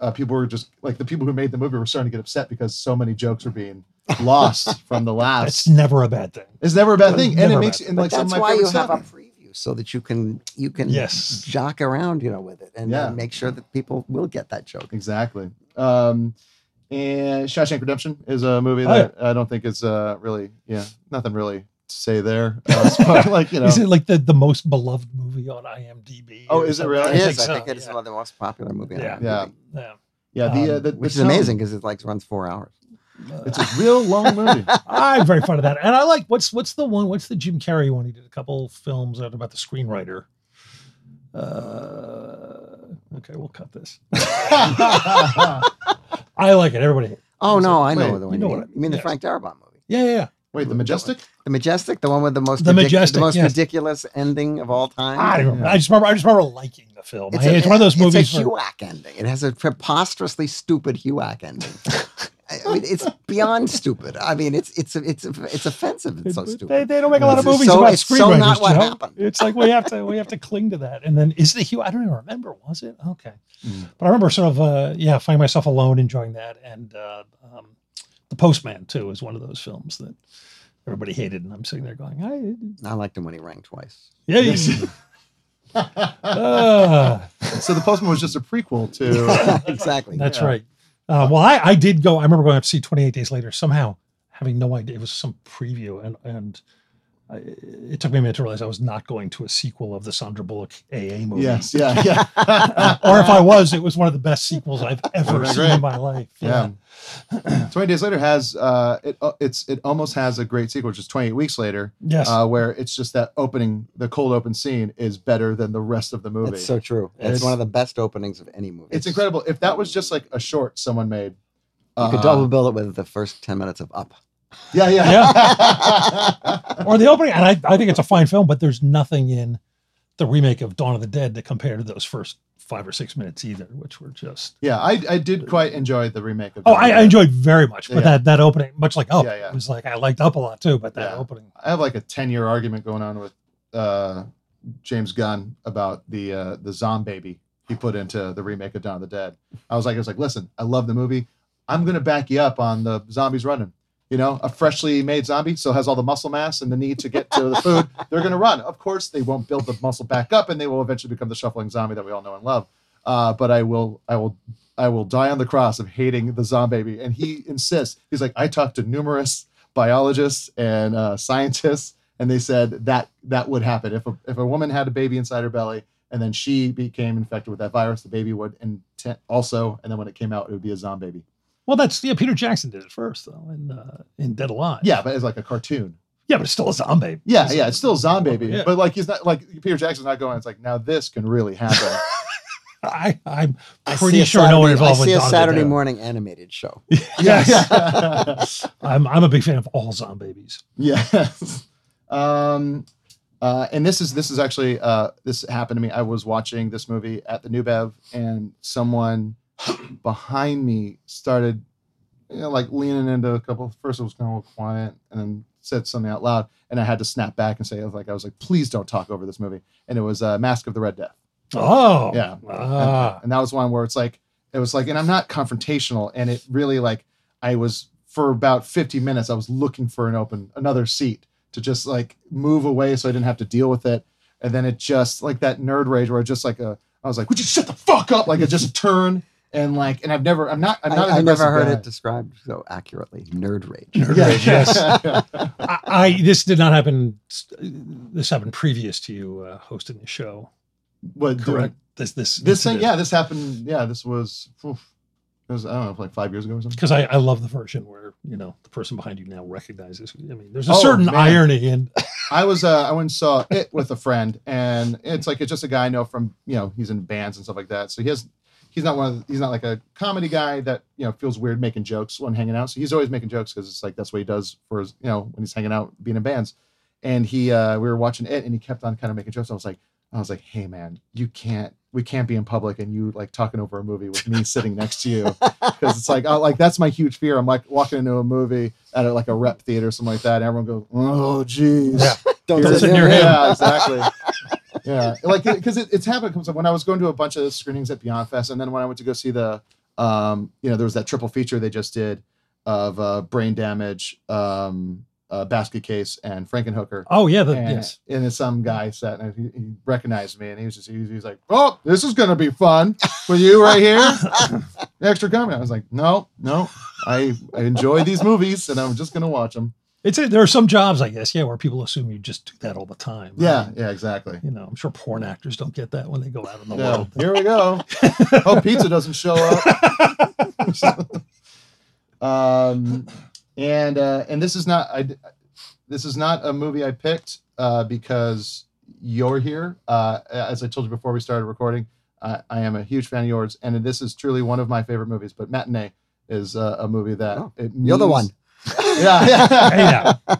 uh, people were just like the people who made the movie were starting to get upset because so many jokes were being lost from the laughs. It's never a bad thing. It's never a bad thing, and it makes bad and But like some of that's my why you favorite have a preview so that you can you can Yes. jock around, you know, with it and, Yeah. and make sure that people will get that joke. Exactly. Um, and Shawshank Redemption is a movie Oh, yeah. that I don't think is uh, really, yeah, nothing really to say there. Uh, as far- like you know, Is it like the, the most beloved movie on IMDb? Oh, or is it really? It I is. so, I think it is yeah. one of the most popular movies. Yeah. yeah, Yeah. yeah. The, uh, Um, the, Which the is amazing because it like runs four hours. It's a real long movie. I'm very fond of that. And I like what's what's the one, what's the Jim Carrey one? He did a couple films out about the screenwriter. Uh, okay, we'll cut this. I like it. Everybody. Oh no, I know Wait, the one you you, know mean. what I- you mean the yes. Frank Darabont movie. Yeah, yeah, yeah. Wait, the Majestic? The Majestic, the one with the most The ridic- Majestic, the most yes. ridiculous ending of all time. I, don't remember. I just remember. I just remember liking the film. It's, I- a, it's one of those movies. It's a where- HUAC ending. It has a preposterously stupid HUAC ending. I mean, it's beyond stupid. I mean, it's it's it's it's offensive. It's so stupid. They, they don't make a lot of It's movies so- about it's so not what Joe. happened. It's like we have to we have to cling to that. And then is the Hugh? I don't even remember. Was it okay? Mm. But I remember sort of uh, yeah, finding myself alone enjoying that. And uh, um, the Postman too is one of those films that everybody hated, and I'm sitting there going, I I liked him when he rang twice. yeah. you- uh, so the Postman was just a prequel to. exactly. that's Yeah. right. Uh, well, I, I did go. I remember going up to see 28 Days Later. Somehow having no idea it was some preview, and and I, it took me a minute to realize I was not going to a sequel of the Sandra Bullock AA movie. Yes, yeah, yeah. or if I was, it was one of the best sequels I've ever Would've seen great. in my life. Yeah. Twenty Days Later has uh, it. uh, It's it almost has a great sequel, which is Twenty Eight Weeks Later. Yes. uh, where it's just that opening, the cold open scene is better than the rest of the movie. It's so true. It's, It's- one of the best openings of any movie. It's incredible. If that was just like a short someone made, You could uh, double bill it with the first ten minutes of Up. Yeah, yeah, yeah. or the opening, and I, I think it's a fine film, but there's nothing in the remake of Dawn of the Dead to compare to those first five or six minutes either, which were just. yeah. I I did quite enjoy the remake of. Oh, Dawn of I, I enjoyed very much, but Yeah. that that opening, much like Up, Yeah, yeah. it was like I liked Up a lot too, but that Yeah. opening. I have like a ten year argument going on with uh, James Gunn about the uh, the zombie he put into the remake of Dawn of the Dead. I was like, I was like, listen, I love the movie. I'm gonna back you up on the zombies running. You know, a freshly made zombie still has all the muscle mass and the need to get to the food. They're gonna run. Of course, they won't build the muscle back up, and they will eventually become the shuffling zombie that we all know and love. Uh, but I will, I will, I will die on the cross of hating the zombie. And he insists. He's like, I talked to numerous biologists and uh, scientists, and they said that that would happen if a, if a woman had a baby inside her belly and then she became infected with that virus, the baby would and also, and then when it came out, it would be a zombie baby. Well, that's yeah. Peter Jackson did it first though, in uh, in Dead Alive. Yeah, but it's like a cartoon. yeah, but it's still a zombie. Yeah, yeah, it's still a zombie baby, Yeah. but like he's not like Peter Jackson's not going. It's like now this can really happen. I I'm pretty a sure no one Saturday- involved I see with a Dawn Saturday Dead. morning animated show. yeah, yeah. I'm I'm a big fan of all zombie zombies. Yes. Um, uh, and this is this is actually uh, this happened to me. I was watching this movie at the New Bev, and someone behind me started, you know, like leaning into a couple. First, it was kind of quiet, and then said something out loud, and I had to snap back and say, I was like, I was like, please don't talk over this movie. And it was uh, Mask of the Red Death. Oh, Yeah. Ah. And, and that was one where it's like, it was like, and I'm not confrontational. And it really like, I was for about 50 minutes, I was looking for an open, another seat to just like move away so I didn't have to deal with it. And then it just like that nerd rage where just like a, I was like, would you shut the fuck up? Like it just turned and like, and I've never, I'm not, I'm not, I, have never heard guy. it described so accurately. Nerd rage. Nerd Yeah. rage, yes. I, I this did not happen. This happened previous to you uh, hosting the show. What, doing- Correct. This this This thing, yeah, this happened. Yeah, this was, oof, it was, I don't know, like five years ago or something. because I, I love the version where you know the person behind you now recognizes. I mean, there's a Oh, certain man. irony in. I was uh, I went and saw it with a friend, and it's like it's just a guy I know from you know he's in bands and stuff like that. So he has he's not one of the, he's not like a comedy guy that you know feels weird making jokes when hanging out. So he's always making jokes because it's like that's what he does for his you know when he's hanging out being in bands. And he uh, we were watching it, and he kept on kind of making jokes. I was like I was like, hey man, you can't we can't be in public and you like talking over a movie with me sitting next to you because it's like oh, like that's my huge fear. I'm like walking into a movie at a, like a rep theater or something like that, and everyone goes, "Oh, geez, Yeah. Don't Here's- sit near him. Yeah, exactly. yeah, like because it, it's happened. 'cause when I was going to a bunch of screenings at Beyond Fest, and then when I went to go see the, um, you know, there was that triple feature they just did of uh, Brain Damage, um, uh, Basket Case, and Frankenhooker. Oh yeah, the, And, yes. and then some guy sat and he, he recognized me, and he was just he was, he was like, "Oh, this is gonna be fun with you right here." Extra comment. I was like, "No, no, I, I enjoy these movies, and I'm just gonna watch them." It's a, there are some jobs, I guess, yeah, where people assume you just do that all the time. Yeah, right? yeah, exactly. You know, I'm sure porn actors don't get that when they go out in the Yeah, world. here we go. Hope pizza doesn't show up. um, and uh, and this is not I. This is not a movie I picked uh, because you're here. Uh, as I told you before we started recording, I, I am a huge fan of yours, and this is truly one of my favorite movies. But Matinee is uh, a movie that Oh, it You're the means- one. Yeah, yeah. Hey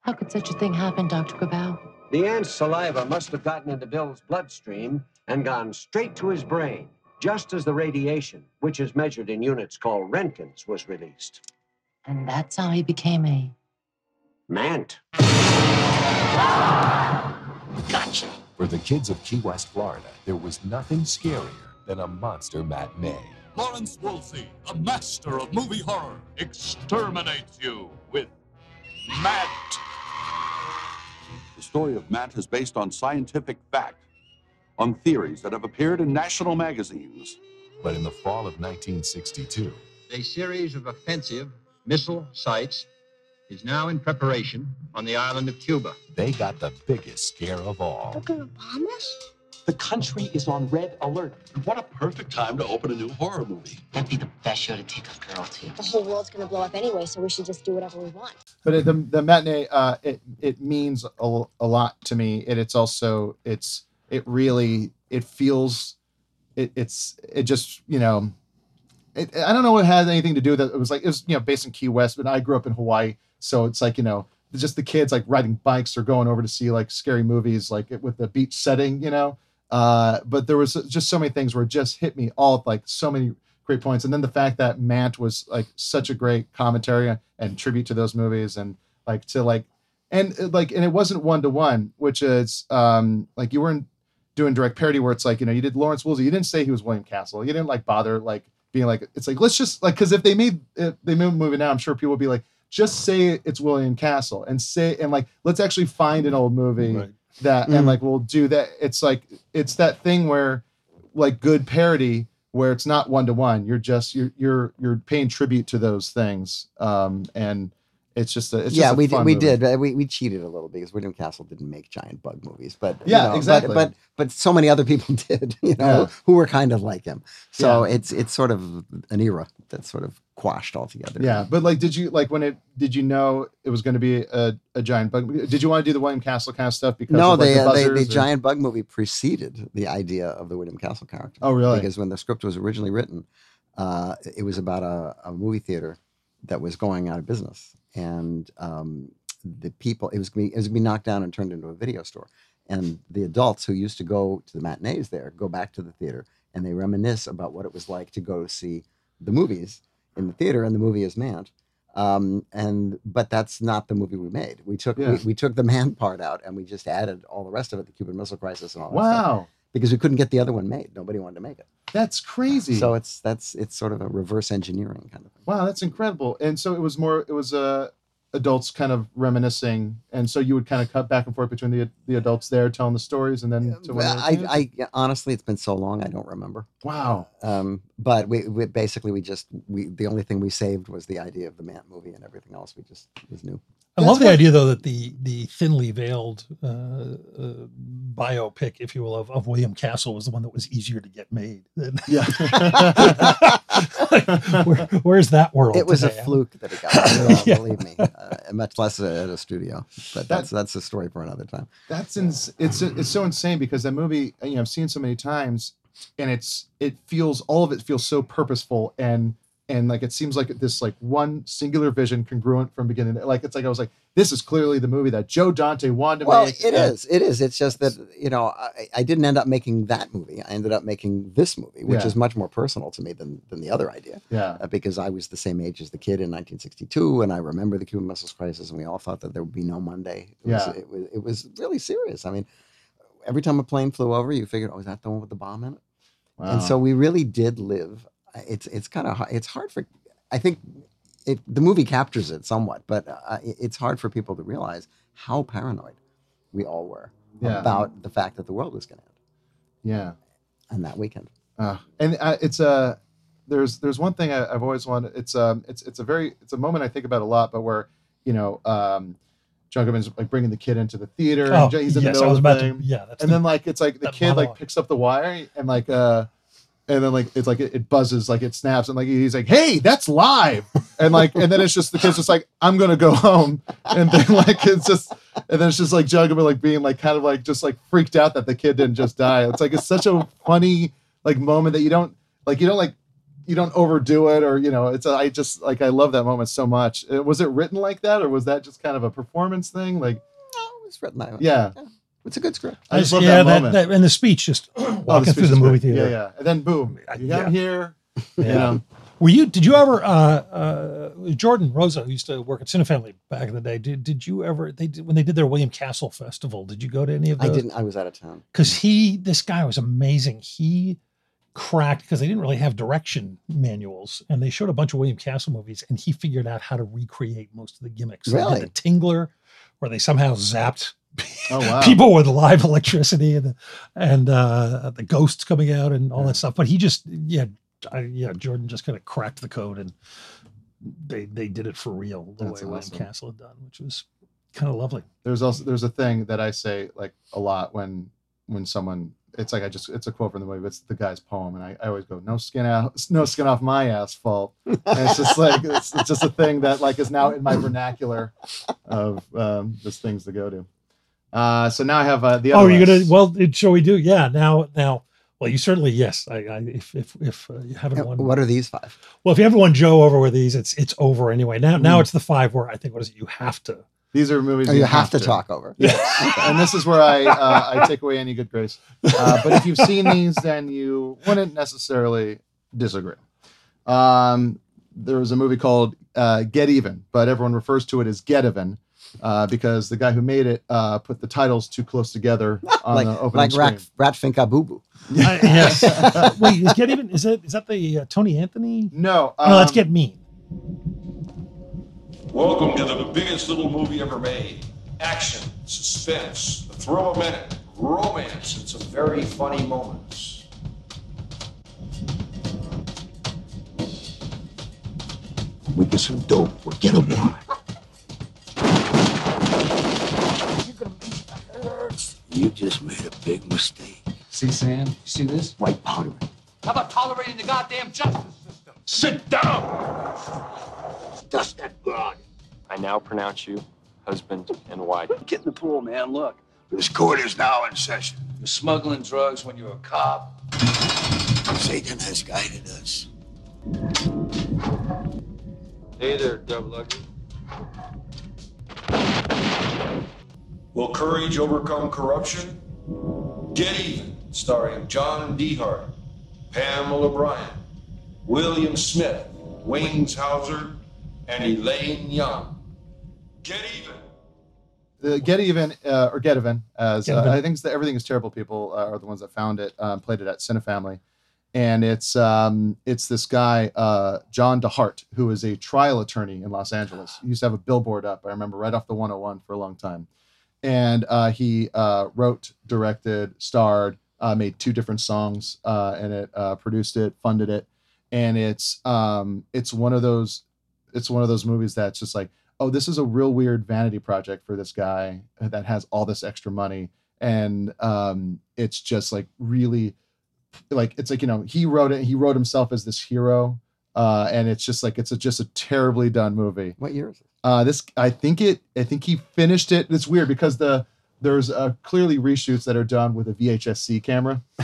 How could such a thing happen, Dr. Gabao? The ant's saliva must have gotten into Bill's bloodstream and gone straight to his brain, just as the radiation, which is measured in units called Roentgens, was released. And that's how he became a. Mant. Gotcha. For the kids of Key West, Florida, there was nothing scarier than a monster matinee. Lawrence Woolsey, a master of movie horror, exterminates you with Mant. The story of Mant is based on scientific fact, on theories that have appeared in national magazines. But in the fall of 1962, A series of offensive missile sites is now in preparation on the island of Cuba. They got the biggest scare of all. They're gonna bomb us? The country is on red alert. What a perfect time to open a new horror movie. That'd be the best show to take a girl to. The whole world's gonna blow up anyway, so we should just do whatever we want. but it, the the matinee uh it it means a, a lot to me and it's also it's it really it feels it it's it just you know it, i don't know what it has anything to do with it it was like it was you know based in key west but i grew up in hawaii so it's like you know just the kids like riding bikes or going over to see like scary movies like it, with the beach setting you know uh but there was just so many things where it just hit me all like so many great points. And then the fact that mant was like such a great commentary and tribute to those movies and like to like and uh, like and it wasn't one to one which is um like you weren't doing direct parody where it's like you know you did lawrence woolsey you didn't say he was william castle. You didn't like bother like being like it's like let's just like because if they made if they made a movie now i'm sure people would be like just say it's william castle and say and like let's actually find an old movie Right. That Mm. and like we'll do that it's like it's that thing where like good parody where it's not one to one you're just you're you're you're paying tribute to those things um and it's just a it's yeah, just a we did, we movie. did. We, we cheated a little because William Castle didn't make giant bug movies, but you Yeah, know, but- exactly. But, but so many other people did, you know, Yeah. who were kind of like him. So Yeah. it's it's sort of an era that's sort of quashed altogether. Yeah, but like, did you like when it? Did you know it was going to be a, a giant bug? Did you want to do the William Castle kind of stuff? Because no, of, like, they, the, uh, they the or- giant bug movie preceded the idea of the William Castle character. Oh, really? Because when the script was originally written, uh, it was about a, a movie theater that was going out of business, and um, the people it was gonna be, it was gonna be knocked down and turned into a video store, and the adults who used to go to the matinees there go back to the theater and they reminisce about what it was like to go see the movies in the theater, and the movie is Mant. Um, and but that's not the movie we made. We took Yeah. we, we took the man part out and we just added all the rest of it, the Cuban Missile Crisis and all that stuff. Wow, Because we couldn't get the other one made. Nobody wanted to make it. that's crazy. So it's that's it's sort of a reverse engineering kind of thing. wow, that's incredible. And so it was more. It was uh, adults kind of reminiscing, and so you would kind of cut back and forth between the the adults there telling the stories, and then to when Well, they I. I honestly, it's been so long, I don't remember. wow. Um, but we, we basically we just we the only thing we saved was the idea of the Mant movie, and everything else we just was new. I love the idea though that the the thinly veiled uh, uh, biopic, if you will, of, of William Castle was the one that was easier to get made. than- Yeah. Where, where's that world? It was a fluke that it got made, uh, Yeah. believe me, uh, much less at a studio. But that's that's a story for another time. That's ins- it's it's so insane because that movie you know I've seen so many times and it's it feels all of it feels so purposeful and and like it seems like this like one singular vision congruent from beginning to, like it's like I was like this is clearly the movie that Joe Dante wanted to Well, make. it and- is. It is. It's just that you know I, I didn't end up making that movie. I ended up making this movie, which Yeah. is much more personal to me than than the other idea. Yeah. Uh, because I was the same age as the kid in 1962, and I remember the Cuban Missiles Crisis, and we all thought that there would be no Monday. It was, Yeah. it was it was really serious. I mean, every time a plane flew over, you figured, oh, is that the one with the bomb in it? Wow. And so we really did live. It's it's kind of it's hard for. I think it the movie captures it somewhat, but uh, it's hard for people to realize how paranoid we all were Yeah. about the fact that the world was going to end yeah. on that weekend. Uh, and uh, it's a there's there's one thing I, I've always wanted. It's um it's it's a very it's a moment I think about a lot, but where you know um John Goodman's like bringing the kid into the theater. Oh, and he's in yes, the I middle was of the about to- yeah, that's and the- then like it's like the that kid like picks up the wire and like uh and then like it's like it, it buzzes like it snaps and like he's like hey that's live! And like and then it's just the kid's just like i'm gonna go home. And then like it's just and then it's just like Goodman like being like kind of like just like freaked out that the kid didn't just die. It's like it's such a funny like moment that you don't like you don't like you don't overdo it or you know it's I just like I love that moment so much. Uh, was it written like that or was that just kind of a performance thing? Like It was written that way. yeah It's a good script. I just love yeah, that moment that, and the speech just Oh, walking speech through the movie great. theater. yeah yeah and then boom you got yeah. here you Yeah. know Were you? Did you ever? Uh, uh, Jordan Rosa who used to work at Cinefamily back in the day. Did Did you ever? They did when they did their William Castle festival. Did you go to any of those? I didn't. I was out of town. Because he, this guy was amazing. He cracked because they didn't really have direction manuals, and they showed a bunch of William Castle movies, and he figured out how to recreate most of the gimmicks. They had Really? the Tingler, where they somehow zapped oh wow people with live electricity and the, and uh, the ghosts coming out and all that stuff. But he just, yeah, I, yeah, Jordan just kind of cracked the code and they they did it for real the That's way awesome. Castle had done, which was kind of lovely. There's also there's a thing that I say like a lot when when someone it's like I just it's a quote from the movie. but It's the guy's poem, and I, I always go no skin out no skin off my asphalt. And it's just like it's, it's just a thing that like is now in my vernacular of um, just things to go to. Uh, so now I have uh, the other. Oh, you're gonna well, it, shall we do? Yeah, now now. Well, you certainly yes. I, I if if if uh, you haven't won, What are these five? well, if you haven't won Joe over with these, it's it's over anyway. Now now Mm. it's the five where I think what is it? You have to. These are movies Oh, you have to talk over. Yes, and this is where I uh, I take away any good grace. Uh, but if you've seen these, then you wouldn't necessarily disagree. Um, there was a movie called uh, Get Even, but everyone refers to it as Get Even uh, because the guy who made it uh, put the titles too close together on like the opening like screen. Rat, Rat Pfink a Boo Boo. I- yes. Wait, is Get Even? Is that is that the uh, Tony Anthony? No, no, let's um, get mean. Welcome to the biggest little movie ever made. Action, suspense, the thrill of a minute, romance, and some very funny moments. We get some dope. We'll get 'em You just made a big mistake. See, Sam? You see this? White powder. How about tolerating the goddamn justice system? Sit down! Dust that broad. I now pronounce you husband and wife. Get in the pool, man. Look. This court is now in session. You're smuggling drugs when you're a cop. Satan has guided us. Hey there, double ugly. Will courage overcome corruption? Get Even, starring John Dehart, Pamela Bryant, William Smith, Wayne Hauser, and Elaine Young. Get Even. the Get Even uh, or Get Even, as Get uh, I think the Everything Is Terrible people uh, are the ones that found it, um, played it at Cinefamily, and it's um, it's this guy uh, John DeHart who is a trial attorney in Los Angeles. He used to have a billboard up. I remember right off the 101 for a long time, and uh, he uh, wrote, directed, starred, uh, made two different songs uh, in it, uh, produced it, funded it, and it's um, it's one of those it's one of those movies that's just like oh, this is a real weird vanity project for this guy that has all this extra money. And um, it's just like really like it's like, you know, he wrote it, he wrote himself as this hero. Uh, and it's just like it's a, just a terribly done movie. What year is it? Uh, this I think it I think he finished it. It's weird because the there's uh, clearly reshoots that are done with a VHS-C camera,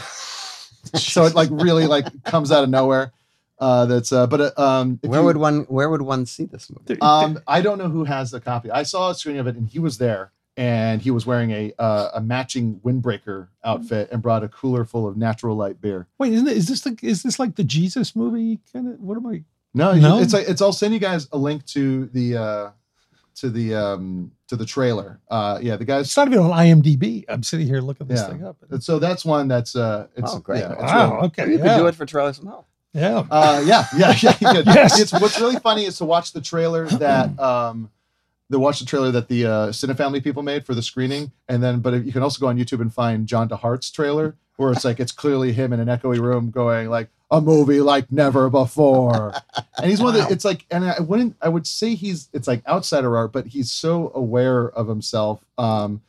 so it like really like comes out of nowhere. Uh, that's uh, but uh, um, if Where you- would one Where would one see this movie? um, I don't know who has the copy. I saw a screening of it, and he was there, and he was wearing a uh, a matching windbreaker outfit and brought a cooler full of natural light beer. Wait, isn't it? Is this the? Is this like the Jesus movie? Kind of. What am I? No, No? it's like it's. I'll send you guys a link to the uh, to the um, to the trailer. Uh, yeah, the guys. It's not even on IMDb. I'm sitting here looking this Yeah. thing up. And So that's one that's uh, it's Oh, great. Yeah, it's Wow. really- Okay. you could yeah. do it for trailers from hell. Yeah. Uh, yeah, yeah, yeah. you could. Yes. It's what's really funny is to watch the trailer that um, the watch the trailer that the uh, Cinefamily people made for the screening, and then but you can also go on YouTube and find John DeHart's trailer where it's like it's clearly him in an echoey room going like a movie like never before, and he's one of the. It's like, and I wouldn't, I would say he's it's like outsider art, but he's so aware of himself. Um,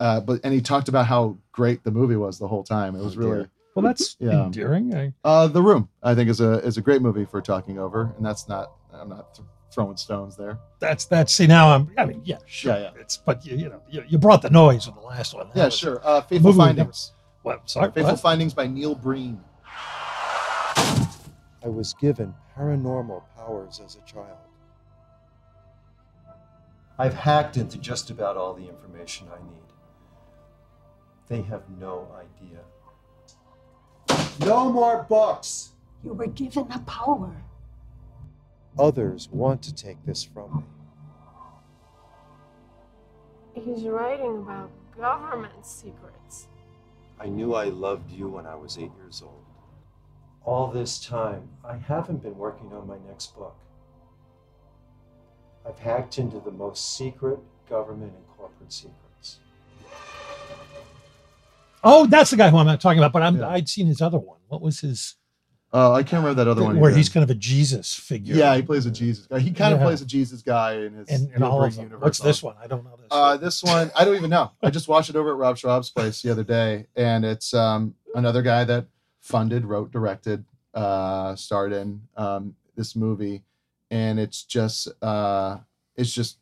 uh, but and he talked about how great the movie was the whole time. It was Oh, really. Well, that's Yeah. endearing. I, Uh, the Room, I think, is a is a great movie for talking over, and that's not. I'm not th- throwing stones there. that's that's. See now I'm. I mean, yeah, sure. Yeah, yeah. It's but you, you know you, you brought the noise with the last one. That Yeah, sure. Uh, Fateful movie we never- Findings. What? Sorry. Fateful what? Findings by Neil Breen. I was given paranormal powers as a child. I've hacked into just about all the information I need. They have no idea. No more books! You were given a power. Others want to take this from me. He's writing about government secrets. I knew I loved you when I was eight years old. All this time, I haven't been working on my next book. I've hacked into the most secret government and corporate secrets. Oh, that's the guy who I'm not talking about. But I'm. I'd seen his other one. What was his? Uh, I can't remember that other one. where either. he's kind of a Jesus figure. Yeah, he plays a Jesus guy. He kind of plays a Jesus guy in his And, and all of them. universe What's this one? I don't know this. Uh, this one, I don't even know. I just watched it over at Rob Schrab's place the other day, and it's um, another guy that funded, wrote, directed, uh, starred in um, this movie, and it's just, uh, it's just,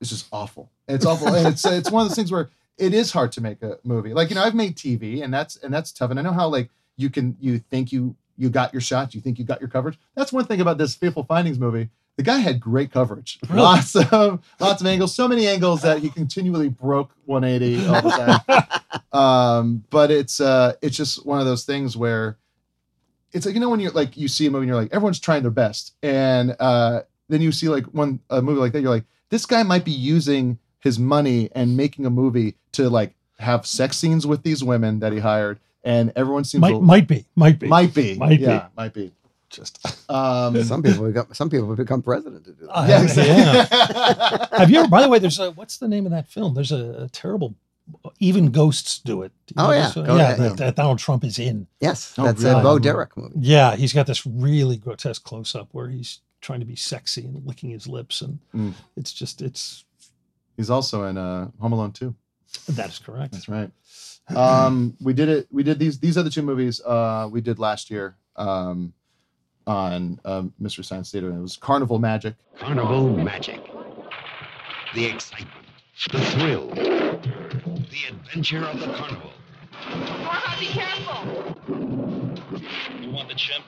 it's just awful. It's awful, and it's it's one of those things where it is hard to make a movie. Like you know, I've made TV, and that's and that's tough, and I know how like you can you think you you got your shot, you think you got your coverage. That's one thing about this Fateful Findings movie. The guy had great coverage, Really? lots of lots of angles, so many angles that he continually broke 180 all the time. um, but it's uh, it's just one of those things where it's like you know when you're like you see a movie and you're like everyone's trying their best, and uh, then you see like one a movie like that, you're like this guy might be using his money and making a movie to like have sex scenes with these women that he hired, and everyone seems might to- might be, might be, might be, might be. yeah, might be. Just um, some people become some people have become president to do that. Uh, Yeah, exactly. Have you ever? By the way, there's a what's the name of that film? There's a, a terrible. Even ghosts do it. Do Oh, yeah. Go yeah. ahead, That, yeah. that Donald Trump is in. Yes, Oh, that's really? a Bo Derek movie. Yeah, he's got this really grotesque close up where he's trying to be sexy and licking his lips, and Mm. it's just it's He's also in uh, Home Alone 2. that is correct. That's right. Um, we did it. We did these. These are the two movies uh, we did last year um, on um, Mystery Science Theater. It was Carnival Magic. Carnival magic. The excitement, the thrill, the adventure of the carnival. be careful. You want the chimp?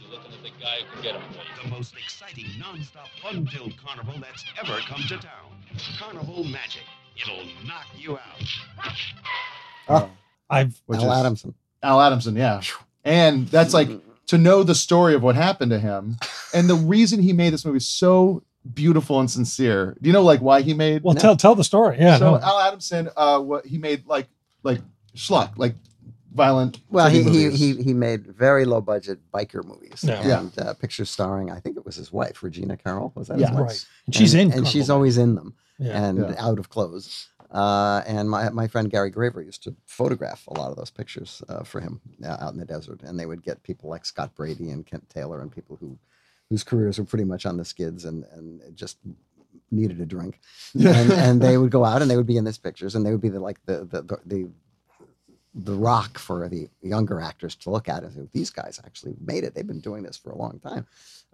You're looking at the guy who can get him for you. The most exciting, non-stop, fun-filled carnival that's ever come to town. Carnival magic. It'll knock you out. Oh, I've Which Al is- Adamson. Al Adamson, yeah. And that's like to know the story of what happened to him and the reason he made this movie so beautiful and sincere. Do you know like why he made? Well, tell tell the story. Yeah. so no. Al Adamson, uh, what he made like like schluck like violent. Well, he, he he he made very low budget biker movies Yeah. and uh, pictures starring I think it was his wife Regina Carroll was that Yeah. his wife? Right. And she's in and she's always in them Yeah. and Yeah. out of clothes. Uh, and my my friend Gary Graver used to photograph a lot of those pictures uh, for him uh, out in the desert, and they would get people like Scott Brady and Kent Taylor and people who whose careers were pretty much on the skids and and just needed a drink, and, and they would go out and they would be in these pictures, and they would be the like the the the, the the rock for the younger actors to look at and say, these guys actually made it. They've been doing this for a long time.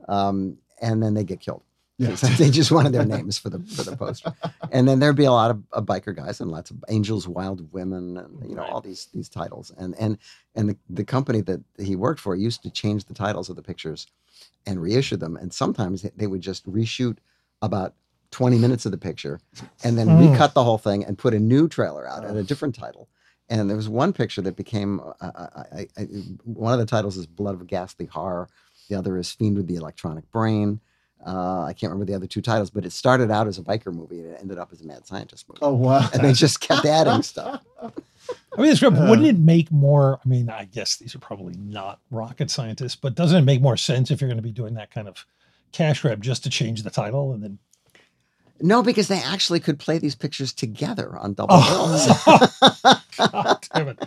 Um, and then they get killed. Yeah. they just wanted their names for the for the poster. And then there'd be a lot of, of biker guys and lots of angels, wild women, and you know all these these titles. And and and the, the company that he worked for used to change the titles of the pictures and reissue them. And sometimes they would just reshoot about 20 minutes of the picture and then Mm. recut the whole thing and put a new trailer out at a different title. And there was one picture that became uh, I, I, I, one of the titles is Blood of Ghastly Horror. The other is Fiend with the Electronic Brain. Uh, I can't remember the other two titles, but it started out as a biker movie and it ended up as a mad scientist movie. Oh wow! And they just kept adding stuff. I mean, it's great, but wouldn't it make more? I mean, I guess these are probably not rocket scientists, but doesn't it make more sense if you're going to be doing that kind of cash grab just to change the title and then? No, because they actually could play these pictures together on double Oh. bills. God damn it.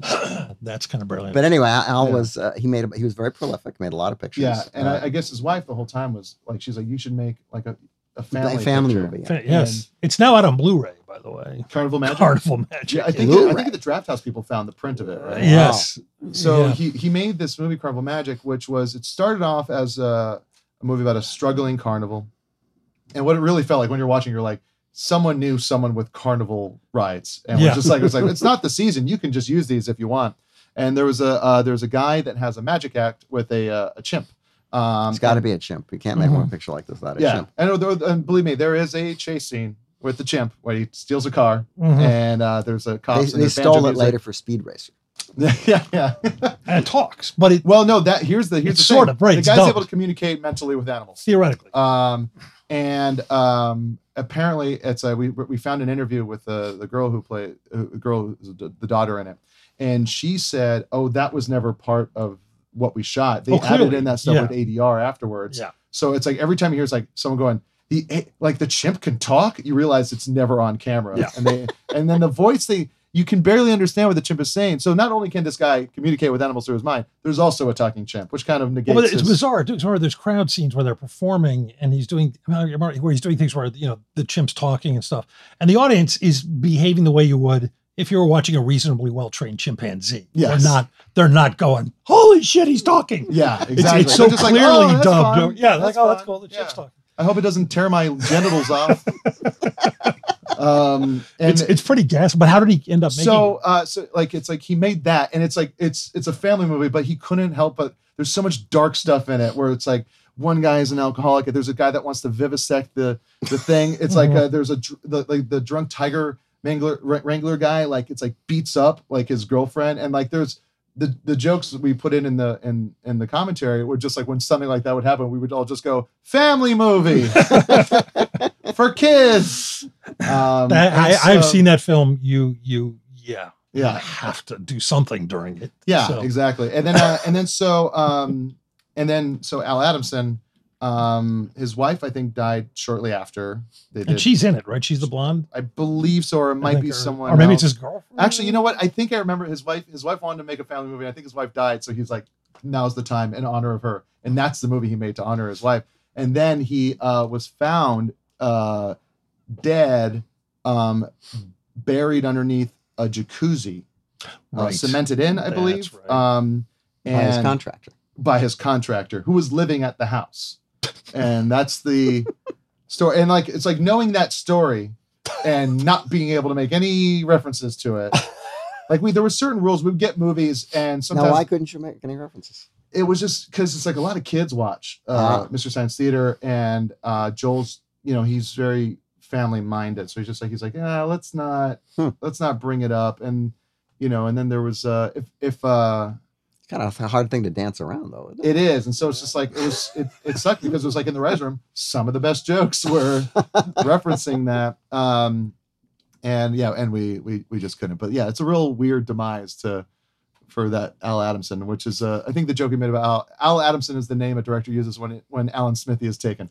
That's kind of brilliant. But anyway, Al Yeah. was uh, he made a, he was very prolific, made a lot of pictures. Yeah, and Uh, I, I guess his wife the whole time was like, she's like, you should make like a, a family family picture. movie. Fa- yes, it's now out on Blu-ray, by the way. Carnival Magic. Carnival Magic. Yeah, I think I think the Draft House people found the print of it. Right? Yes. So Yeah. he he made this movie Carnival Magic, which was it started off as a, a movie about a struggling carnival, and what it really felt like when you're watching, you're like, someone knew someone with carnival rides, and Yeah. was just like, it's like it's not the season. You can just use these if you want. And there was a uh, there was a guy that has a magic act with a uh, a chimp. Um, it's got to be a chimp. You can't make one Mhm. picture like this without a yeah, chimp. and, and believe me, there is a chase scene with the chimp where he steals a car, Mhm. and uh, there's a They, cops. and they stole it music. later for Speed Racer. yeah, yeah. And it talks, but it well, no, that here's the here's the sort thing. of, right, The guy's able to communicate mentally with animals. theoretically. Um, and um, apparently, it's a, we we found an interview with the the girl who played uh, the girl the the daughter in it, and she said, "Oh, that was never part of what we shot. They Oh, added in that stuff Yeah. with ADR afterwards. Yeah. So it's like every time you hear it's like someone going." The, eh, like the chimp can talk, you realize it's never on camera, Yeah. and they and then the voice they you can barely understand what the chimp is saying. So not only can this guy communicate with animals through his mind, there's also a talking chimp, which kind of negates. Well, it's his- bizarre. It's bizarre. There's crowd scenes where they're performing, and he's doing where he's doing things where you know the chimp's talking and stuff, and the audience is behaving the way you would if you were watching a reasonably well trained chimpanzee. Yes. they're not. They're not going. Holy shit, he's talking. Yeah, It's- exactly. It's, so They're like, clearly "Oh, dubbed. fine. Yeah, That's like oh, that's cool. The chimp's talking. I hope it doesn't tear my genitals off. um, and it's it's pretty gas. But how did he end up making? so uh so like it's like he made that and it's like it's it's a family movie but he couldn't help but there's so much dark stuff in it where it's like one guy is an alcoholic and there's a guy that wants to vivisect the the thing it's like Mhm. uh, there's a the, like the drunk tiger wrangler wrangler guy like it's like beats up like his girlfriend and like there's the the jokes that we put in in the in in the commentary were just like when something like that would happen we would all just go family movie for kids um That- I, I've seen that film. You you yeah Yeah. You have to do something during it. Yeah, So- exactly. And then uh, and then so um and then so Al Adamson, um, his wife I think died shortly after they And did. she's in it, right? She's the blonde. I believe so, or it might be her- someone. or maybe it's his girlfriend. Actually, you know what? I think I remember his wife. His wife wanted to make a family movie. I think his wife died, so he's like, "Now's the time in honor of her," and that's the movie he made to honor his wife. And then he uh, was found uh, dead, um, buried underneath a jacuzzi, uh, cemented in, I That's believe. right. Um, By his contractor. by his contractor who was living at the house. And that's the story. And like it's like knowing that story and not being able to make any references to it. Like we there were certain rules. We'd get movies and sometimes now, why couldn't you make any references? it was just because it's like a lot of kids watch uh, Ah. Mystery Science Theater and uh, Joel's, you know, he's very family minded. So he's just like, he's like, yeah, let's not, Hmm. let's not bring it up. And, you know, and then there was, uh, if, if, uh, Kind of a hard thing to dance around, though. Isn't it? it is. And so it's just like, it was, it, it sucked because it was like in the restroom, some of the best jokes were referencing that. Um, and yeah, and we, we, we just couldn't, but yeah, it's a real weird demise to, for that Al Adamson, which is, uh, I think the joke he made about Al, Al Adamson is the name a director uses when it, when Alan Smithee is taken.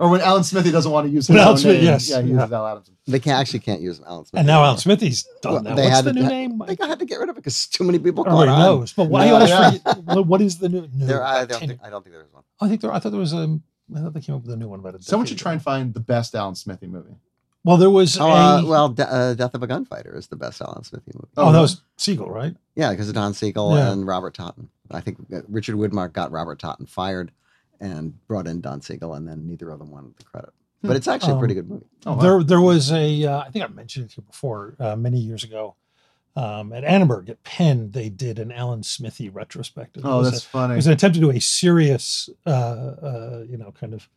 Or when Alan Smithee doesn't want to use his When own Smith- name. yes, yeah, he yeah. uses Al Adamson. They can't actually can't use Alan Smith. And now. Alan Smithee's done Well, that. they What's had the to- new name? They had to get rid of it because too many people caught Everybody on. knows. But why I Yeah, always yeah. forget what, what is the new? new There, I, don't 10 think, I don't think there was one. I think there. I thought there was a. I thought they came up with a new one about it. Someone should try and find the best Alan Smithee movie. Well, there was Oh, a. uh, well, De- uh, Death of a Gunfighter is the best Alan Smithee movie. oh, that was Siegel, right? Yeah, because of Don Siegel Yeah. and Robert Totten. I think uh, Richard Widmark got Robert Totten fired and brought in Don Siegel, and then neither of them wanted the credit. But it's actually a pretty Um, good movie. Oh, wow. There, there was a. Uh, I think I mentioned it here before, uh, many years ago. Um, at Annenberg at Penn, they did an Alan Smithee retrospective. Oh, that's a- funny. It was an attempt to do a serious, uh, uh, you know, kind of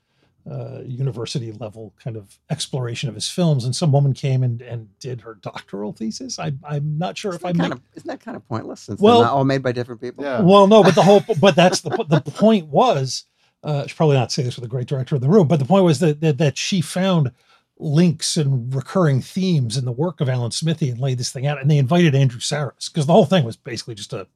uh, university level kind of exploration of his films. And some woman came and, and did her doctoral thesis. I, I'm not sure if Isn't I that, make kind of, isn't that kind of pointless since Well- they're not all made by different people? Yeah. Well, no, but the whole, but that's the the point was. Uh, I should probably not say this with a great director in the room, but the point was that that, that she found links and recurring themes in the work of Alan Smithee and laid this thing out. And they invited Andrew Sarris because the whole thing was basically just a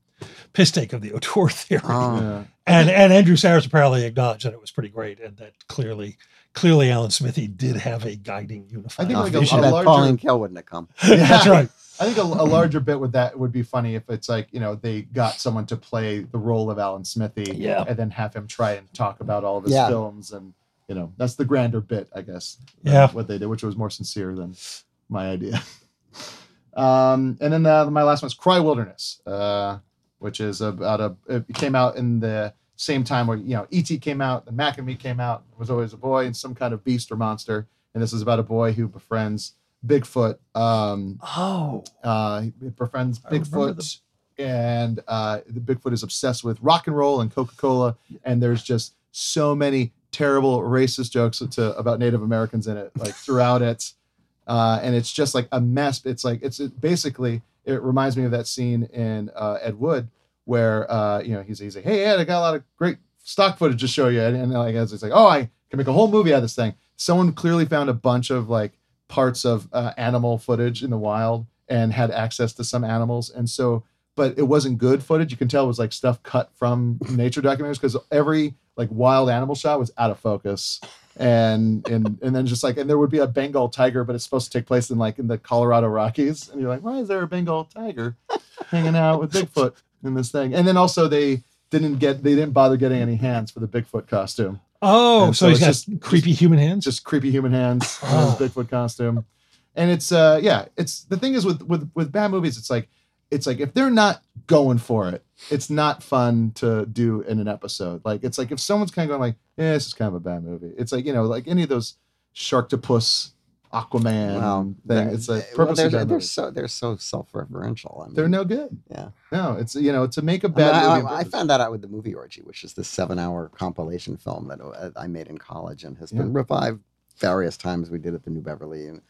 piss take of the auteur theory. Oh. Yeah. and and Andrew Sarris apparently acknowledged that it was pretty great and that clearly clearly Alan Smithy did have a guiding unified. I think like you a- a larger- Pauline Kael wouldn't have come. That's right. I think a, a larger bit with that would be funny if it's like, you know, they got someone to play the role of Alan Smithee Yeah. and then have him try and talk about all of his Yeah. films. And, you know, that's the grander bit, I guess. Yeah. What they did, which was more sincere than my idea. um, and then uh, my last one is Cry Wilderness, uh, which is about a, it came out in the same time where, you know, E.T. came out and Mac and Me came out, was always a boy and some kind of beast or monster. And this is about a boy who befriends Bigfoot. Um, Oh, uh, he befriends Bigfoot, and uh, the Bigfoot is obsessed with rock and roll and Coca Cola. And there's just so many terrible racist jokes to about Native Americans in it, like throughout it. Uh, and it's just like a mess. It's like it's it basically it reminds me of that scene in uh, Ed Wood where uh, you know he's he's like, hey Ed, I got a lot of great stock footage to show you, and, and like it's like, oh, I can make a whole movie out of this thing. Someone clearly found a bunch of like parts of uh, animal footage in the wild and had access to some animals, and so but it wasn't good footage. You can tell it was like stuff cut from nature documentaries because every like wild animal shot was out of focus. and and and then just like and there would be a Bengal tiger, but it's supposed to take place in like in the Colorado Rockies, and you're like, why is there a Bengal tiger hanging out with Bigfoot in this thing? And then also they didn't get they didn't bother getting any hands for the Bigfoot costume. Oh, And so, he's got creepy human hands. just creepy human hands Oh. his Bigfoot costume. And it's uh yeah, it's the thing is with with with bad movies, it's like it's like if they're not going for it, it's not fun to do in an episode. Like it's like if someone's kind of going like, yeah, this is kind of a bad movie. It's like you know like any of those Sharktopus, Aquaman Well, thing. they're- It's well, they're, they're so they're so self-referential. I mean, They're no good. Yeah. No, it's you know to make a bad I- movie. I, I found that out with the movie Orgy, which is this seven-hour compilation film that uh, I made in college and has been revived various times. We did it at the New Beverly and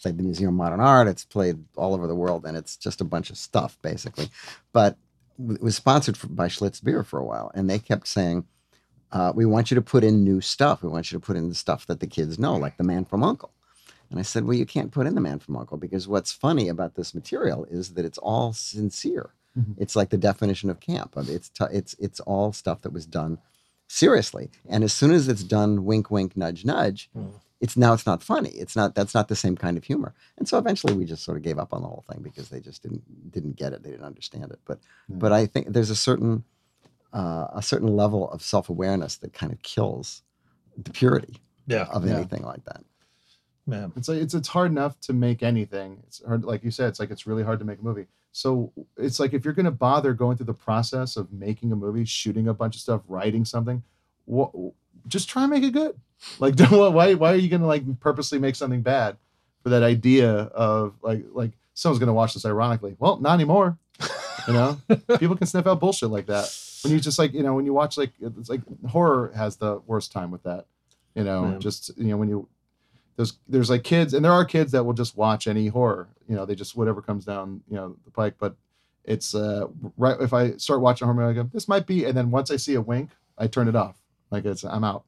played the Museum of Modern Art. It's played all over the world, and it's just a bunch of stuff basically. But it was sponsored for, by Schlitz Beer for a while, and they kept saying, uh, "We want you to put in new stuff. We want you to put in the stuff that the kids know, like the Man from Uncle." And I said, "Well, you can't put in the Man from Uncle because what's funny about this material is that it's all sincere. Mhm. It's like the definition of camp. I mean, It's t- it's it's all stuff that was done seriously. And as soon as it's done, wink, wink, nudge, nudge, it's now it's not funny. It's not that's not the same kind of humor. And so eventually we just sort of gave up on the whole thing because they just didn't didn't get it. They didn't understand it. But but I think there's a certain uh, a certain level of self awareness that kind of kills the purity Yeah. of Yeah. anything like that. Man. It's like it's it's hard enough to make anything. It's hard, like you said. It's like it's really hard to make a movie. So it's like if you're going to bother going through the process of making a movie, shooting a bunch of stuff, writing something, what, just try and make it good. Like, don't why why are you going to like purposely make something bad for that idea of like like someone's going to watch this ironically? Well, not anymore. You know, people can sniff out bullshit like that. When you just like you know when you watch like it's like horror has the worst time with that. You know, Yeah. just you know when you there's there's like kids and there are kids that will just watch any horror you know they just whatever comes down you know the pike but it's uh right if i start watching horror movie i go this might be and then once i see a wink i turn it off. Like it's i'm out.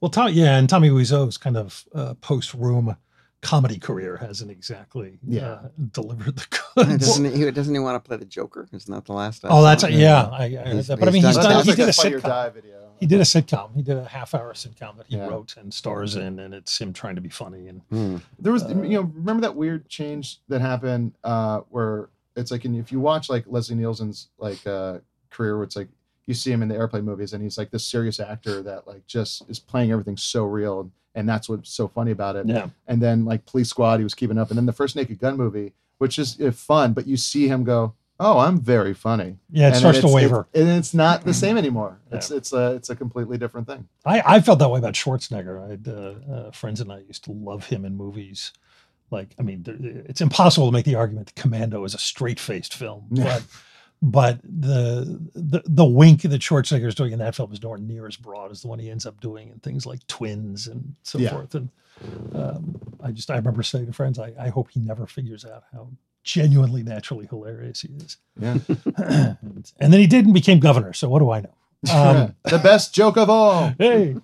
Well, yeah, and Tommy Wiseau's kind of uh, post-room comedy career hasn't exactly Yeah. uh, delivered the goods. doesn't he? Doesn't he want to play the Joker? Isn't that the last? I Oh, that's a, yeah. I, I heard that. But I mean, he's done done. stuff. He did a like a Fight sitcom. Die video. He did a sitcom. He did a half-hour sitcom that he Yeah. wrote and stars in, and it's him trying to be funny. And Hmm. there was Uh, you know remember that weird change that happened uh where it's like and if you watch like leslie nielsen's like uh career where it's like you see him in the airplane movies and he's like this serious actor that like just is playing everything so real and that's what's so funny about it Yeah. and then like police squad he was keeping up and then the first naked gun movie which is uh, fun but you see him go oh i'm very funny Yeah, it And starts to waver. it's- and it's not the same anymore it's it's a it's a completely different thing I, I felt that way about Schwarzenegger. I had uh, uh, friends and I used to love him in movies. Like, I mean, there- it's impossible to make the argument that Commando is a straight-faced film, but but the the the wink that Schwarzenegger is doing in that film is nowhere near as broad as the one he ends up doing in things like Twins and so Yeah. forth. And um, I just I remember saying to friends, I, I hope he never figures out how genuinely naturally hilarious he is. yeah and, and then he did and became governor. So what do I know? Um, the best joke of all hey.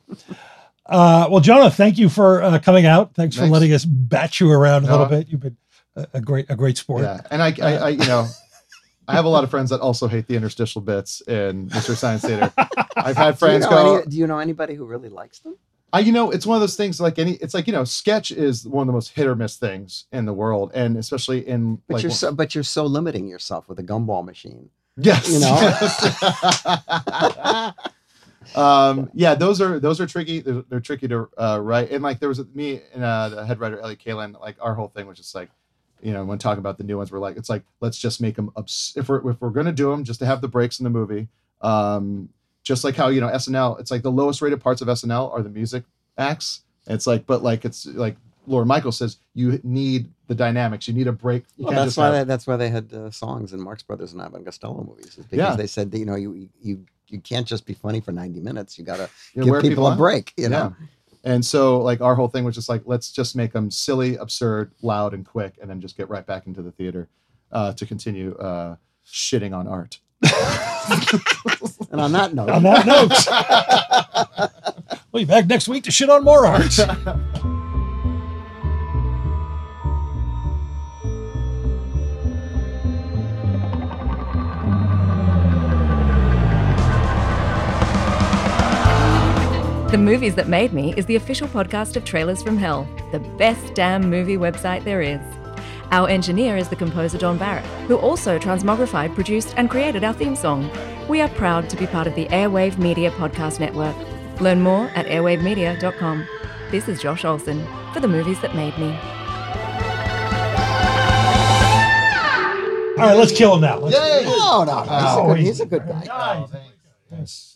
Uh, well, Jonah, thank you for uh, coming out. Thanks for letting us bat you around a little bit. You've been a, a great, a great sport. Yeah, and I, I, I, you know, I have a lot of friends that also hate the interstitial bits in Mystery Science Theater. I've had Do you, friends know go, any, do you know anybody who really likes them? I, you know, it's one of those things like any, it's like you know, sketch is one of the most hit or miss things in the world, and especially in But like, you're so but you're so limiting yourself with a gumball machine. yes, You know? yes. um, yeah, those are those are tricky. They're, they're tricky to uh, write, and like there was me and uh, the head writer Elliott Kalan. Like our whole thing was just like, you know, when talking about the new ones, we're like, it's like let's just make them obs- if we're if we're gonna do them, just to have the breaks in the movie. Um, just like how you know SNL, it's like the lowest rated parts of SNL are the music acts. It's like, but like it's like Lorne Michaels says, you need the dynamics. You need a break. You Well, that's why have- they, that's why they had uh, songs in Marx Brothers and and Costello movies. Because Yeah. they said that, you know you you you can't just be funny for ninety minutes. You got to give wear people, a break. You know. Yeah. And so like our whole thing was just like, let's just make them silly, absurd, loud, and quick, and then just get right back into the theater uh, to continue uh, shitting on art. And on that note, On that note, we'll be back next week to shit on more art. The Movies That Made Me is the official podcast of Trailers from Hell, the best damn movie website there is. Our engineer is the composer Don Barrett, who also transmogrified, produced, and created our theme song. We are proud to be part of the Airwave Media Podcast Network. Learn more at airwavemedia.com. This is Josh Olson for The Movies That Made Me. All right, let's kill him now. Let's- Yay! No, no, no. He's, a good, he- he's a good guy. Yes.